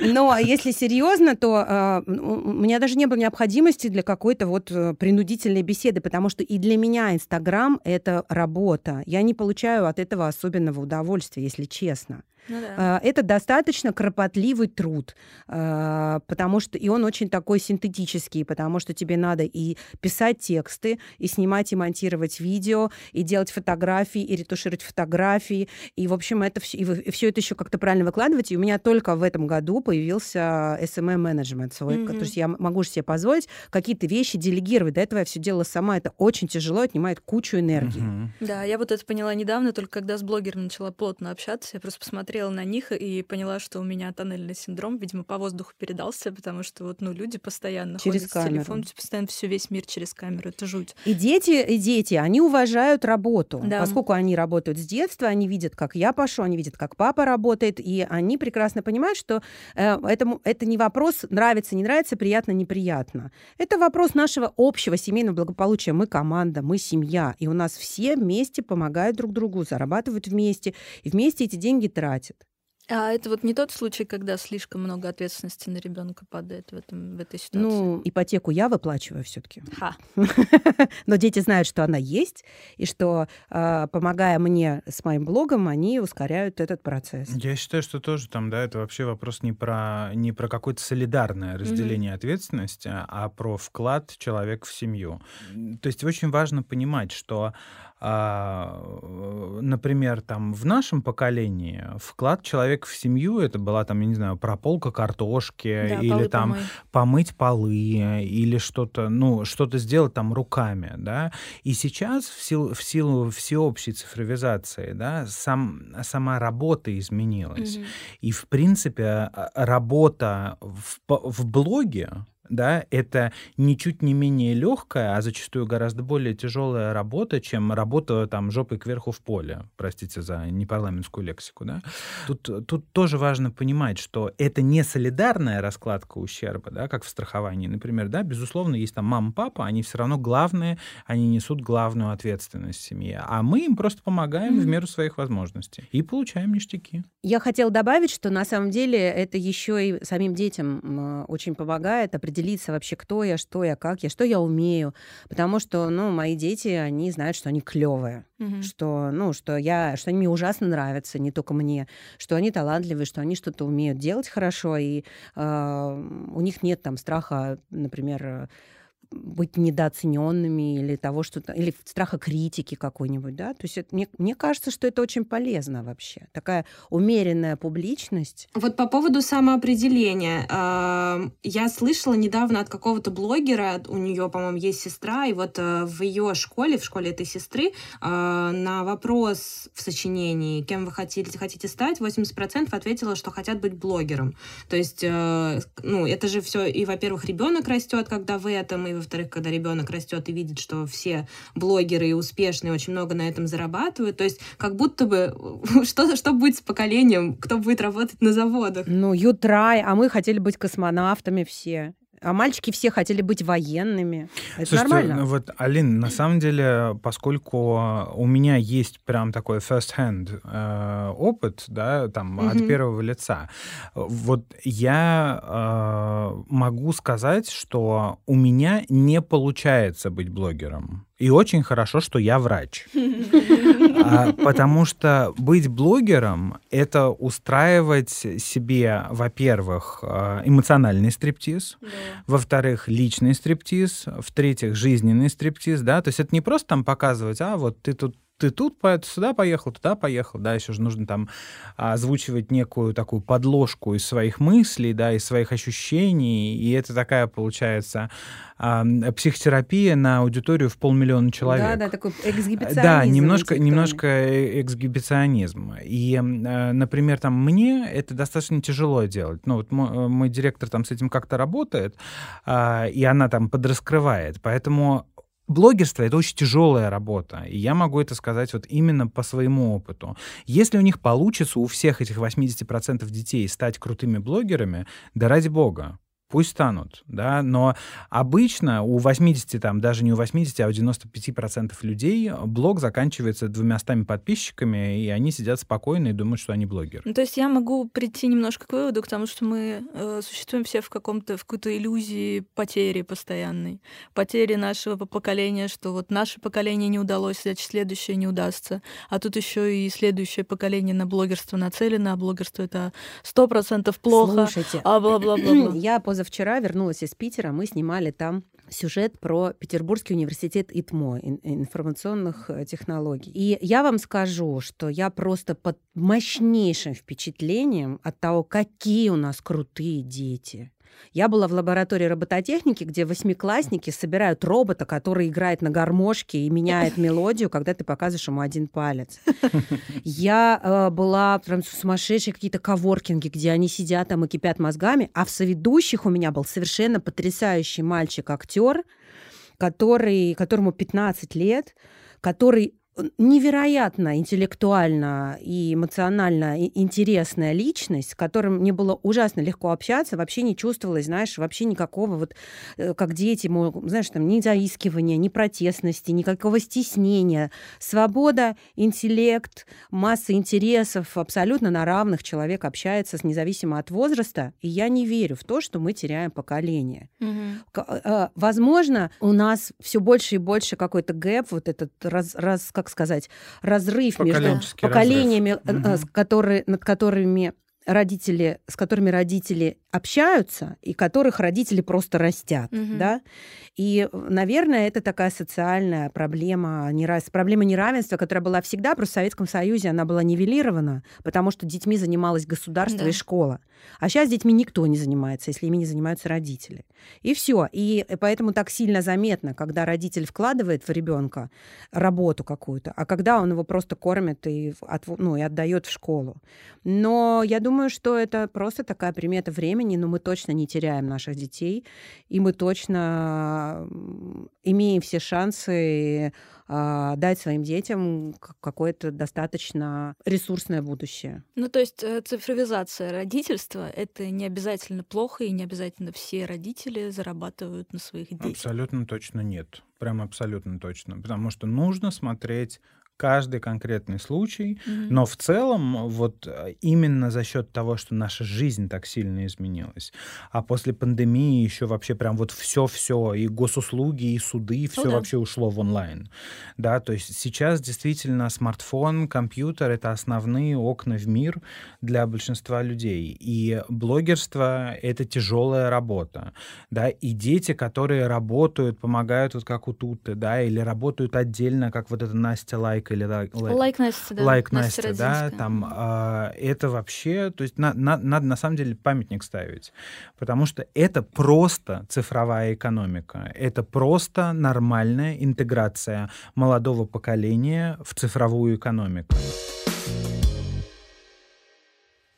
Но если серьезно, то э, у меня даже не было необходимости для какой-то вот э, принудительной беседы, потому что и для меня Инстаграм — это работа. Я не получаю от этого особенного удовольствия, если честно. Ну да. Э, Это достаточно кропотливый труд, э, потому что и он очень такой синтетический, потому что тебе надо и писать тексты, и снимать и монтировать видео, и делать фотографии, и ретушировать фотографии, и в общем это все, и все это еще как-то правильно выкладывать. И у меня только в этом году появился SMM менеджмент свой, Мгм. то есть я могу себе позволить какие-то вещи делегировать. До этого я все делала сама, это очень тяжело, отнимает кучу энергии. Мгм. Да, я вот это поняла недавно, только когда с блогером начала плотно общаться, я просто посмотрела на них и поняла, что у меня тоннельный синдром, видимо, по воздуху передался, потому что вот, ну, люди постоянно Через ходят камеру. с телефоном, постоянно все весь мир через камеру, это жуть. И дети, и дети, они уважают работу. Да. Поскольку они работают с детства, они видят, как я пашу, они видят, как папа работает, и они прекрасно понимают, что э, этому, это не вопрос нравится, не нравится, приятно, неприятно. Это вопрос нашего общего семейного благополучия. Мы команда, мы семья, и у нас все вместе помогают друг другу, зарабатывают вместе, и вместе эти деньги тратят. А это вот не тот случай, когда слишком много ответственности на ребенка падает в, этом, в этой ситуации. Ну, ипотеку я выплачиваю все-таки. Ха. [LAUGHS] Но дети знают, что она есть, и что, э, помогая мне с моим блогом, они ускоряют этот процесс. Я считаю, что тоже там, да, это вообще вопрос не про, не про какое-то солидарное разделение ответственности, а про вклад человека в семью. То есть очень важно понимать, что, а, например, там в нашем поколении вклад человека в семью это была там, я не знаю, прополка картошки Да, или там помой. помыть полы или что-то, ну, что-то сделать там руками, да. И сейчас в силу, в силу всеобщей цифровизации, да, сам, сама работа изменилась. Мгм. И, в принципе, а, работа в, в блоге, да, это ничуть не менее легкая, а зачастую гораздо более тяжелая работа, чем работа там жопой кверху в поле, простите за непарламентскую лексику, да. Тут, тут тоже важно понимать, что это не солидарная раскладка ущерба, да, как в страховании, например, да, безусловно, есть там мама, папа, они все равно главные, они несут главную ответственность в семье, а мы им просто помогаем в Мгм. меру своих возможностей и получаем ништяки. Я хотела добавить, что на самом деле это еще и самим детям очень помогает определиться вообще, кто я, что я, как я, что я умею. Потому что, ну, мои дети, они знают, что они клевые, Мгм. что, ну, что я, что они мне ужасно нравятся, не только мне, что они талантливые, что они что-то умеют делать хорошо, и э, у них нет там страха, например, быть недооцененными или того, что или страха критики какой-нибудь, да. То есть это, мне, мне кажется, что это очень полезно вообще. Такая умеренная публичность. Вот по поводу самоопределения. эм, Я слышала недавно от какого-то блогера, у нее, по-моему, есть сестра, и вот э, в ее школе, в школе этой сестры, э, на вопрос в сочинении, кем вы хотите, хотите стать, 80% ответила, что хотят быть блогером. То есть, э, ну, это же все, и, во-первых, ребенок растет, когда в этом, и, во-вторых, когда ребенок растет и видит, что все блогеры и успешные очень много на этом зарабатывают. То есть, как будто бы, [LAUGHS] что, что будет с поколением, кто будет работать на заводах? Ну, you try, а мы хотели быть космонавтами все. А мальчики все хотели быть военными. Это Слушайте, нормально. ну вот, Алин, на самом деле, поскольку у меня есть прям такой first-hand э, опыт, да, там, от Мгм. первого лица, вот я э, могу сказать, что у меня не получается быть блогером. И очень хорошо, что я врач. [LAUGHS] А, потому что быть блогером — это устраивать себе, во-первых, э, эмоциональный стриптиз, Да. во-вторых, личный стриптиз, в-третьих, жизненный стриптиз, да, то есть это не просто там показывать, а вот ты тут ты тут сюда поехал, туда поехал, да, еще же нужно там озвучивать некую такую подложку из своих мыслей, да, из своих ощущений, и это такая получается психотерапия на аудиторию в полмиллиона человек. Да, да, такой эксгибиционизм. Да, немножко, немножко э, эксгибиционизм. И, э, например, там мне это достаточно тяжело делать. Ну, вот мой, э, мой директор там с этим как-то работает, а, и она там подраскрывает. Поэтому блогерство — это очень тяжелая работа, и я могу это сказать вот именно по своему опыту. Если у них получится у всех этих 80% детей стать крутыми блогерами, да ради бога, пусть станут, да, но обычно у 80, там, даже не у 80, а у 95% людей блог заканчивается двумя стами подписчиками, и они сидят спокойно и думают, что они блогеры. Ну, то есть я могу прийти немножко к выводу, к тому, что мы э, существуем все в каком-то, в какой-то иллюзии потери постоянной, потери нашего поколения, что вот наше поколение не удалось, значит, следующее не удастся, а тут еще и следующее поколение на блогерство нацелено, а блогерство это сто процентов плохо, Слушайте, а бла-бла-бла. [CLEARS THROAT] Я позавчера вернулась из Питера, мы снимали там сюжет про Петербургский университет ИТМО, информационных э, технологий. И я вам скажу, что я просто под мощнейшим впечатлением от того, какие у нас крутые дети. Я была в лаборатории робототехники, где восьмиклассники собирают робота, который играет на гармошке и меняет мелодию, когда ты показываешь ему один палец. Я э, была прям сумасшедшие какие-то коворкинги, где они сидят там и кипят мозгами, а в соведущих у меня был совершенно потрясающий мальчик-актер, который, которому 15 лет, который невероятно интеллектуально и эмоционально интересная личность, с которым мне было ужасно легко общаться, вообще не чувствовалось, знаешь, вообще никакого вот, э, как дети, знаешь, там, ни заискивания, ни протестности, никакого стеснения. Свобода, интеллект, масса интересов, абсолютно на равных человек общается с независимо от возраста, и я не верю в то, что мы теряем поколение. Угу. Возможно, у нас все больше и больше какой-то гэп, вот этот раз, раз как сказать, разрыв между поколениями, разрыв. Угу. Которые, над которыми родители, с которыми родители общаются и которых родители просто растят, угу. да. И, наверное, это такая социальная проблема, нерав... проблема неравенства, которая была всегда, просто в Советском Союзе она была нивелирована, потому что детьми занималось государство да. и школа. А сейчас детьми никто не занимается, если ими не занимаются родители. И все. И поэтому так сильно заметно, когда родитель вкладывает в ребенка работу какую-то, а когда он его просто кормит и, от... ну, и отдает в школу. Но я думаю, что это просто такая примета времени, но мы точно не теряем наших детей, и мы точно имеем все шансы а, дать своим детям какое-то достаточно ресурсное будущее. Ну, то есть э, цифровизация родительства — это не обязательно плохо, и не обязательно все родители зарабатывают на своих детях. Абсолютно точно нет. Прям абсолютно точно. Потому что нужно смотреть каждый конкретный случай, mm-hmm. но в целом вот именно за счет того, что наша жизнь так сильно изменилась, а после пандемии еще вообще прям вот все-все, и госуслуги, и суды, все oh, да. вообще ушло в онлайн, да, то есть сейчас действительно смартфон, компьютер — это основные окна в мир для большинства людей, и блогерство — это тяжелая работа, да, и дети, которые работают, помогают вот как у Туты, да, или работают отдельно, как вот эта Настя Like или Like, Like Настя, да. Like Настя, Настя да, там э, это вообще, то есть на, на, надо на самом деле памятник ставить, потому что это просто цифровая экономика, это просто нормальная интеграция молодого поколения в цифровую экономику.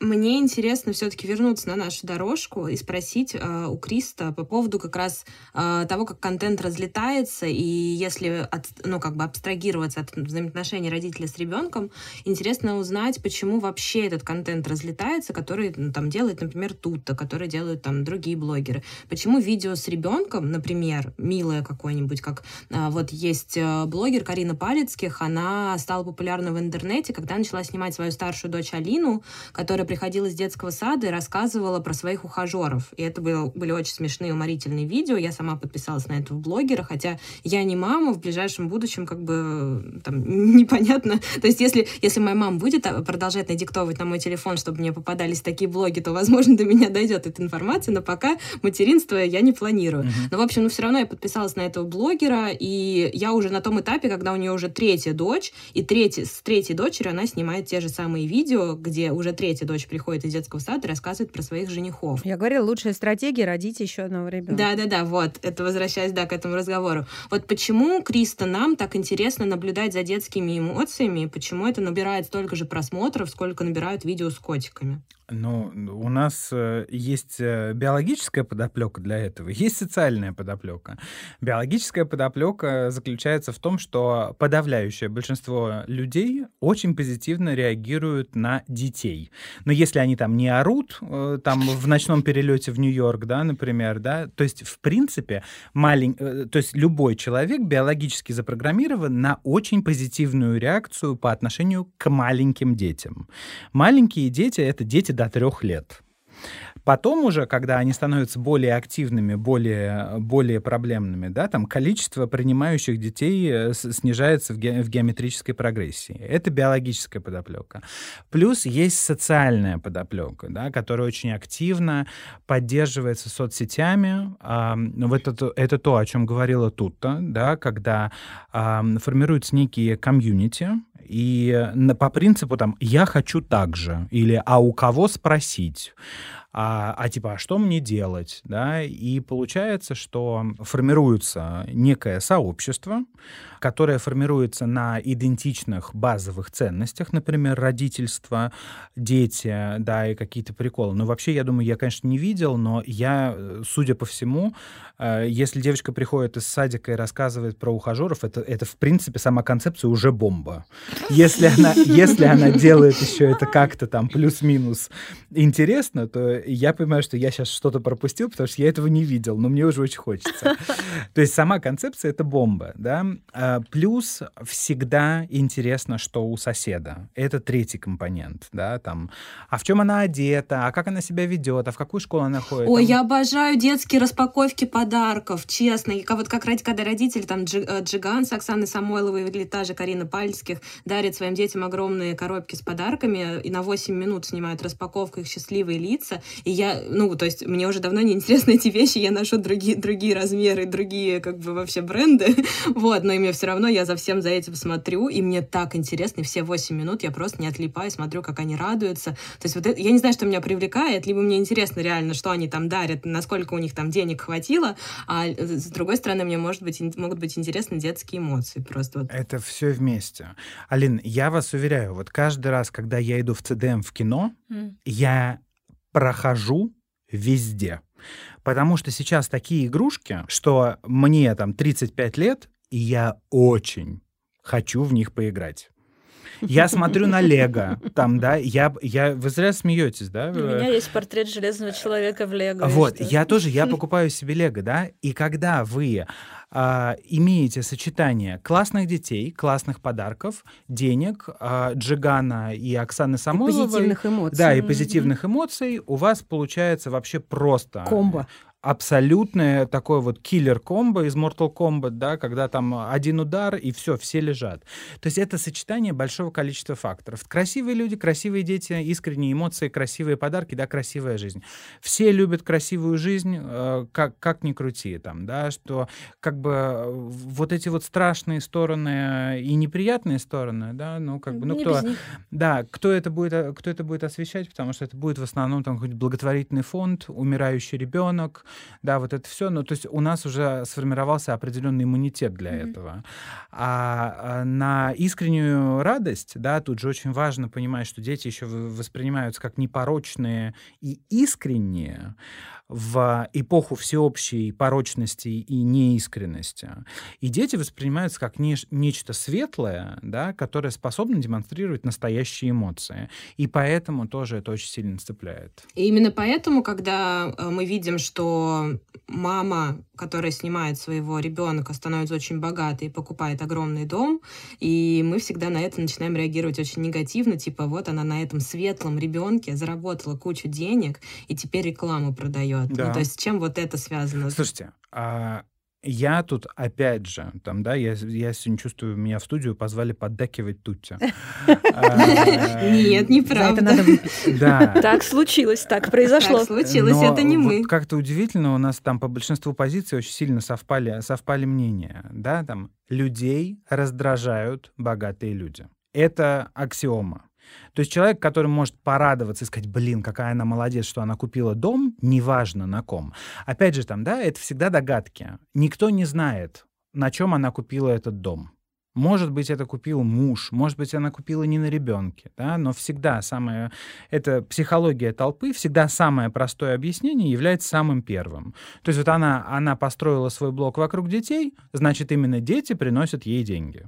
Мне интересно все-таки вернуться на нашу дорожку и спросить э, у Криста по поводу как раз э, того, как контент разлетается, и если от, ну, как бы абстрагироваться от взаимоотношений родителя с ребенком, интересно узнать, почему вообще этот контент разлетается, который ну, там делает, например, Тутта, который делают там другие блогеры. Почему видео с ребенком, например, милое какое-нибудь, как э, вот есть блогер Карина Палецких, она стала популярна в интернете, когда начала снимать свою старшую дочь Алину, которая приходила из детского сада и рассказывала про своих ухажеров. И это было, были очень смешные, уморительные видео. Я сама подписалась на это в блогера, хотя я не мама, в ближайшем будущем как бы там [LAUGHS] непонятно. То есть если, если моя мама будет а, продолжать надиктовывать на мой телефон, чтобы мне попадались такие блоги, то, возможно, [LAUGHS] до меня дойдет эта информация, но пока материнство я не планирую. Uh-huh. Но, в общем, ну, все равно я подписалась на этого блогера, и я уже на том этапе, когда у нее уже третья дочь, и третья, с третьей дочерью она снимает те же самые видео, где уже третья дочь приходит из детского сада и рассказывает про своих женихов. Я говорила, лучшая стратегия — родить еще одного ребенка. Да-да-да, вот, это возвращаясь, да, к этому разговору. Вот почему, Криста, нам так интересно наблюдать за детскими эмоциями, почему это набирает столько же просмотров, сколько набирают видео с котиками? Ну, у нас э, есть э, биологическая подоплека для этого, есть социальная подоплека. Биологическая подоплека заключается в том, что подавляющее большинство людей очень позитивно реагируют на детей. Но если они там не орут, э, там в ночном перелете в Нью-Йорк, да, например, да, то есть в принципе малень... то есть любой человек биологически запрограммирован на очень позитивную реакцию по отношению к маленьким детям. Маленькие дети — это дети до трех лет. Потом уже, когда они становятся более активными, более, более проблемными, да, там количество принимающих детей э, снижается в, ге в геометрической прогрессии. Это биологическая подоплека. Плюс есть социальная подоплека, да, которая очень активно поддерживается соцсетями. А, вот это, это то, о чем говорила Тутта, да, когда формируются некие комьюнити, и по принципу там «я хочу так же» или «а у кого спросить?» А, а типа, а что мне делать, да, и получается, что формируется некое сообщество, которое формируется на идентичных базовых ценностях, например, родительство, дети, да, и какие-то приколы. Но вообще, я думаю, я, конечно, не видел, но я, судя по всему, э, если девочка приходит из садика и рассказывает про ухажеров, это, это в принципе, сама концепция уже бомба. Если она, если она делает еще это как-то там плюс-минус интересно, то я понимаю, что я сейчас что-то пропустил, потому что я этого не видел, но мне уже очень хочется. [LAUGHS] То есть сама концепция — это бомба, да. А, плюс всегда интересно, что у соседа. Это третий компонент, да, там. А в чем она одета, а как она себя ведет, а в какую школу она ходит. Ой, там... я обожаю детские распаковки подарков, честно. И вот как когда родители, там, э, Джиган с Оксаной Самойловой или та же Карина Пальских дарят своим детям огромные коробки с подарками и на 8 минут снимают распаковку их счастливые лица. И я, ну, то есть мне уже давно не интересны эти вещи, я ношу другие, другие размеры, другие, как бы, вообще бренды, [LAUGHS] вот, но и мне все равно, я за всем за этим смотрю, и мне так интересно, и все 8 минут я просто не отлипаю, смотрю, как они радуются. То есть вот это, я не знаю, что меня привлекает, либо мне интересно реально, что они там дарят, насколько у них там денег хватило, а э, с другой стороны, мне может быть, могут быть интересны детские эмоции просто. Вот. Это все вместе. Алин, я вас уверяю, вот каждый раз, когда я иду в ЦДМ в кино, mm. я прохожу везде. Потому что сейчас такие игрушки, что мне там 35 лет, и я очень хочу в них поиграть. Я смотрю на Лего, там, да, я, я, вы зря смеетесь, да? У меня есть портрет железного человека в Лего. Вот, я тоже, я покупаю себе Лего, да, и когда вы а, имеете сочетание классных детей, классных подарков, денег, а, Джигана и Оксаны Самойловой. И позитивных эмоций. Да, и позитивных mm-hmm. эмоций, у вас получается вообще просто... Комбо абсолютное такое вот киллер-комбо из Mortal Kombat, да, когда там один удар и все, все лежат. То есть это сочетание большого количества факторов. Красивые люди, красивые дети, искренние эмоции, красивые подарки, да, красивая жизнь. Все любят красивую жизнь, э, как, как ни крути там, да, что как бы э, вот эти вот страшные стороны и неприятные стороны, да, ну как бы, ну Не кто, да, кто это будет, э, кто это будет освещать, потому что это будет в основном там какой-то благотворительный фонд, умирающий ребенок, да, вот это все. Ну, то есть у нас уже сформировался определенный иммунитет для mm-hmm. этого. А, а на искреннюю радость, да, тут же очень важно понимать, что дети еще воспринимаются как непорочные и искренние. В эпоху всеобщей порочности и неискренности. И дети воспринимаются как не, нечто светлое, да, которое способно демонстрировать настоящие эмоции. И поэтому тоже это очень сильно цепляет. И именно поэтому, когда э, мы видим, что мама, которая снимает своего ребенка, становится очень богатой и покупает огромный дом, и мы всегда на это начинаем реагировать очень негативно, типа вот она на этом светлом ребенке заработала кучу денег и теперь рекламу продает. Ну, да. Ну, то есть с чем вот это связано? Слушайте, а я тут, опять же, там, да, я, я сегодня чувствую, меня в студию позвали поддакивать Тутти. [LAUGHS] А, Нет, неправда. [LAUGHS] Да. Так случилось, так произошло. Так случилось, это не мы. Как-то удивительно, у нас там по большинству позиций очень сильно совпали, совпали мнения, да, там, людей раздражают богатые люди. Это аксиома. То есть человек, который может порадоваться и сказать, блин, какая она молодец, что она купила дом, неважно на ком. Опять же, там, да, это всегда догадки. Никто не знает, на чем она купила этот дом. Может быть, это купил муж, может быть, она купила не на ребенке, да, но всегда самое, это психология толпы, всегда самое простое объяснение является самым первым. То есть вот она, она построила свой блок вокруг детей, значит, именно дети приносят ей деньги.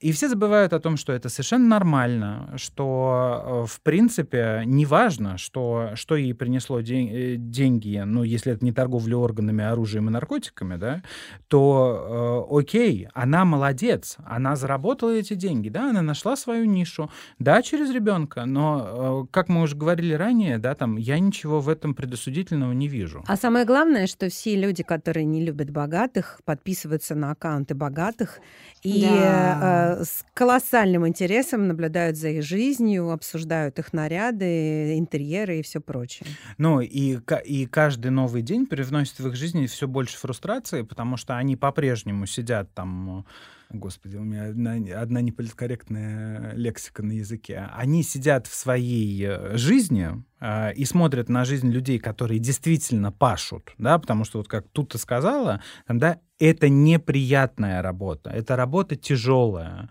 И все забывают о том, что это совершенно нормально, что, э, в принципе, неважно, что, что ей принесло день, э, деньги, ну, если это не торговля органами, оружием и наркотиками, да, то э, окей, она молодец, она заработала эти деньги, да, она нашла свою нишу, да, через ребенка, но, э, как мы уже говорили ранее, да, там, я ничего в этом предосудительного не вижу. А самое главное, что все люди, которые не любят богатых, подписываются на аккаунты богатых, и да. Э, с колоссальным интересом наблюдают за их жизнью, обсуждают их наряды, интерьеры и все прочее. Ну и, и каждый новый день привносит в их жизни все больше фрустрации, потому что они по-прежнему сидят там Господи, у меня одна, одна неполиткорректная лексика на языке. Они сидят в своей э, жизни э, и смотрят на жизнь людей, которые действительно пашут, да, потому что вот как тут ты сказала, там, да, это неприятная работа, это работа тяжелая.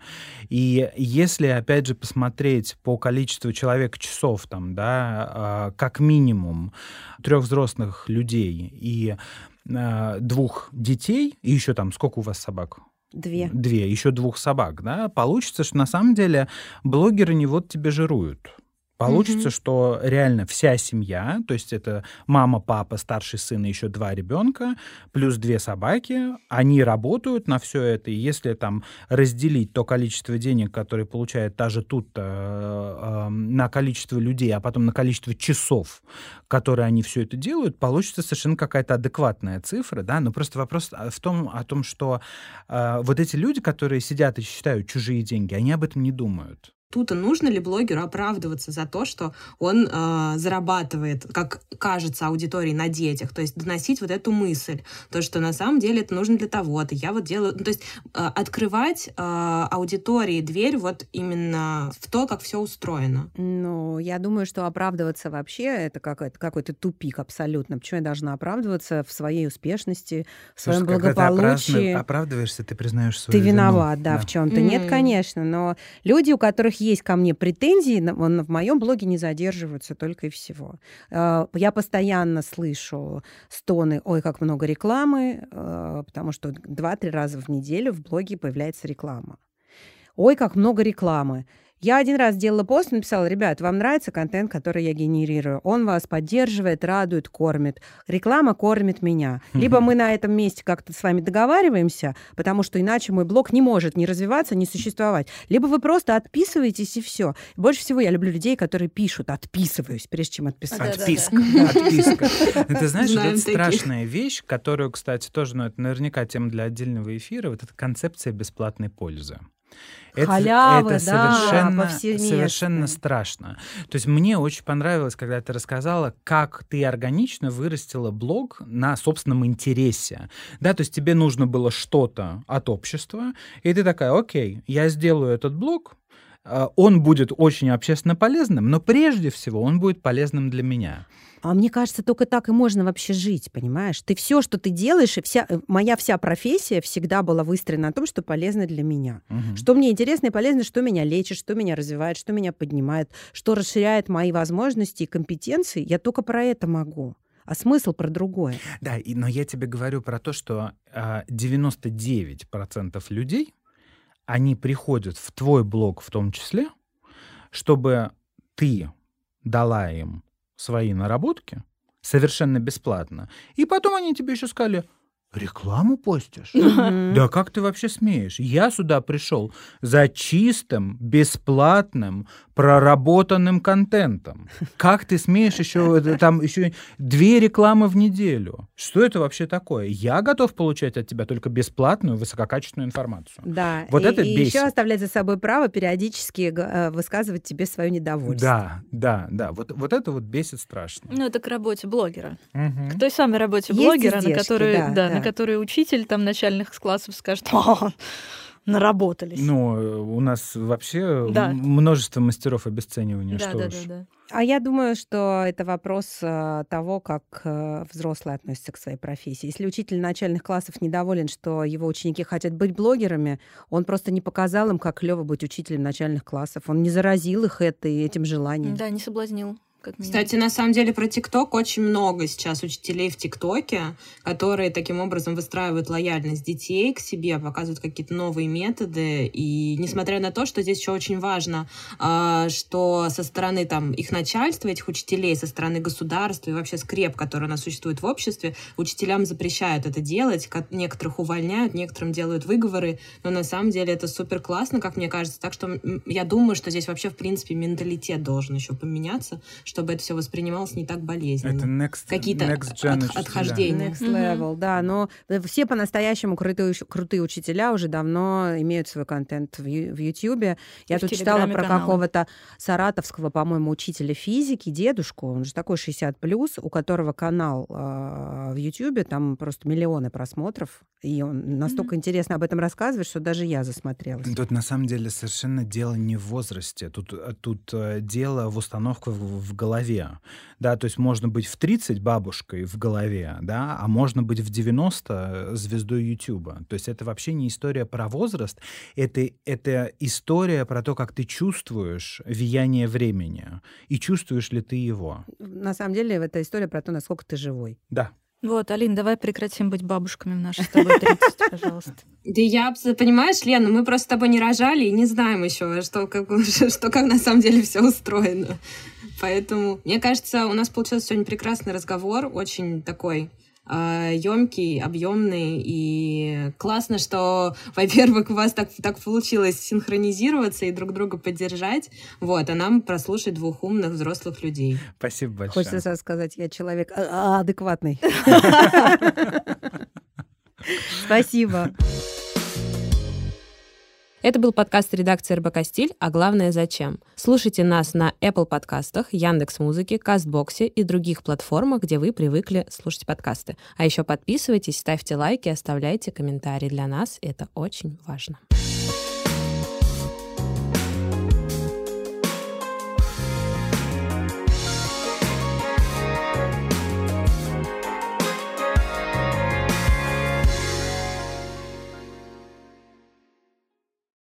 И если, опять же, посмотреть по количеству человек часов, там, да, э, как минимум трех взрослых людей и э, двух детей, и еще там сколько у вас собак? Две. Две, еще двух собак, да, получится, что на самом деле блогеры не вот тебе жируют. Получится, mm-hmm. что реально вся семья, то есть это мама, папа, старший сын и еще два ребенка, плюс две собаки, они работают на все это. И если там разделить то количество денег, которые получает та же тут э, э, на количество людей, а потом на количество часов, которые они все это делают, получится совершенно какая-то адекватная цифра, да. Но просто вопрос в том, о том, что э, вот эти люди, которые сидят и считают чужие деньги, они об этом не думают. Тут нужно ли блогеру оправдываться за то, что он э, зарабатывает, как кажется аудитории, на детях, то есть доносить вот эту мысль, то, что на самом деле это нужно для того-то, я вот делаю, ну, то есть э, открывать э, аудитории дверь вот именно в то, как все устроено. Ну, я думаю, что оправдываться вообще это какой-то, какой-то тупик абсолютно. Почему я должна оправдываться в своей успешности, в своем Слушай, благополучии? Когда ты оправдываешься, ты признаешь свою Ты виноват, вину. да, да, в чем-то. Mm-hmm. Нет, конечно, но люди, у которых есть ко мне претензии, он в моем блоге не задерживаются только и всего. А, я постоянно слышу стоны, ой, как много рекламы, а, потому что два-три раза в неделю в блоге появляется реклама. Ой, как много рекламы. Я один раз сделала пост, написала, ребят, вам нравится контент, который я генерирую? Он вас поддерживает, радует, кормит. Реклама кормит меня. Либо мы на этом месте как-то с вами договариваемся, потому что иначе мой блог не может ни развиваться, ни существовать. Либо вы просто отписываетесь и все. Больше всего я люблю людей, которые пишут «отписываюсь», прежде чем отписать. Отписка. [LAUGHS] Отписка. Ты знаешь, это страшная вещь, которую, кстати, тоже, ну, это наверняка тема для отдельного эфира, вот эта концепция бесплатной пользы. Это, Халявы, это да, совершенно, совершенно страшно. То есть мне очень понравилось, когда ты рассказала, как ты органично вырастила блог на собственном интересе. Да, то есть тебе нужно было что-то от общества, и ты такая, окей, я сделаю этот блог, он будет очень общественно полезным, но прежде всего он будет полезным для меня. А мне кажется, только так и можно вообще жить, понимаешь? Ты все, что ты делаешь, и вся э, моя вся профессия всегда была выстроена на том, что полезно для меня. Угу. Что мне интересно и полезно, что меня лечит, что меня развивает, что меня поднимает, что расширяет мои возможности и компетенции. Я только про это могу. а смысл про другое. Да, и, но я тебе говорю про то, что э, 99% людей, они приходят в твой блог в том числе, чтобы ты дала им свои наработки совершенно бесплатно. И потом они тебе еще сказали, Рекламу постишь? Да как ты вообще смеешь? Я сюда пришел за чистым, бесплатным, проработанным контентом. Как ты смеешь еще там еще две рекламы в неделю? Что это вообще такое? Я готов получать от тебя только бесплатную, высококачественную информацию. Да. Вот и, это и бесит. еще оставлять за собой право периодически э, высказывать тебе свое недовольство. Да, да, да. Вот, вот это вот бесит страшно. Ну, это к работе блогера. Мгм. К той самой работе Есть блогера, на издержки, которую, да, да, да. На которую учитель там начальных классов скажет, [LAUGHS] «О, наработались. Ну, э, у нас вообще Да. множество мастеров обесценивания. да, что да, уж. да, да. А я думаю, что это вопрос э, того, как э, взрослые относятся к своей профессии. Если учитель начальных классов недоволен, что его ученики хотят быть блогерами, он просто не показал им, как клево быть учителем начальных классов. Он не заразил их этой, этим желанием. Да, не соблазнил. Как. Кстати, на самом деле про ТикТок очень много сейчас учителей в ТикТоке, которые таким образом выстраивают лояльность детей к себе, показывают какие-то новые методы. И несмотря на то, что здесь еще очень важно, а, что со стороны там их начальства, этих учителей, со стороны государства и вообще скреп, который у нас существует в обществе, учителям запрещают это делать, ко- некоторых увольняют, некоторым делают выговоры, но на самом деле это супер классно, как мне кажется. Так что я думаю, что здесь вообще, в принципе, менталитет должен еще поменяться, чтобы это все воспринималось не так болезненно. Это next, Какие-то next gen от- отхождения. Next level, да. Но все по-настоящему крутые, крутые учителя уже давно имеют свой контент в, в YouTube. Я в тут читала про какого-то саратовского, по-моему, учителя физики, дедушку, он же такой 60 плюс, у которого канал а, в YouTube, там просто миллионы просмотров, и он настолько интересно об этом рассказывает, что даже я засмотрелась. Тут на самом деле совершенно дело не в возрасте. Тут, э, тут э, дело в установках в, в голове. Да, то есть можно быть в 30 бабушкой в голове, да, а можно быть в 90 звездой Ютуба. То есть это вообще не история про возраст, это, это история про то, как ты чувствуешь влияние времени. И чувствуешь ли ты его. На самом деле, это история про то, насколько ты живой. Да. Вот, Алин, давай прекратим быть бабушками в нашей с тобой 30, пожалуйста. Да я, понимаешь, Лена, мы просто с тобой не рожали и не знаем еще, что как, [LAUGHS] что как на самом деле все устроено. Поэтому, мне кажется, у нас получился сегодня прекрасный разговор, очень такой емкий, объемный и классно, что, [LAUGHS] во-первых, у вас так, так получилось синхронизироваться и друг друга поддержать, вот, а нам прослушать двух умных взрослых людей. Спасибо большое. Хочется сразу сказать, я человек а- а- адекватный. [LAUGHS] Спасибо. Это был подкаст редакции РБК «Стиль», а главное «Зачем?». Слушайте нас на Apple подкастах, Яндекс.Музыке, Кастбоксе и других платформах, где вы привыкли слушать подкасты. А еще подписывайтесь, ставьте лайки, оставляйте комментарии. Для нас это очень важно.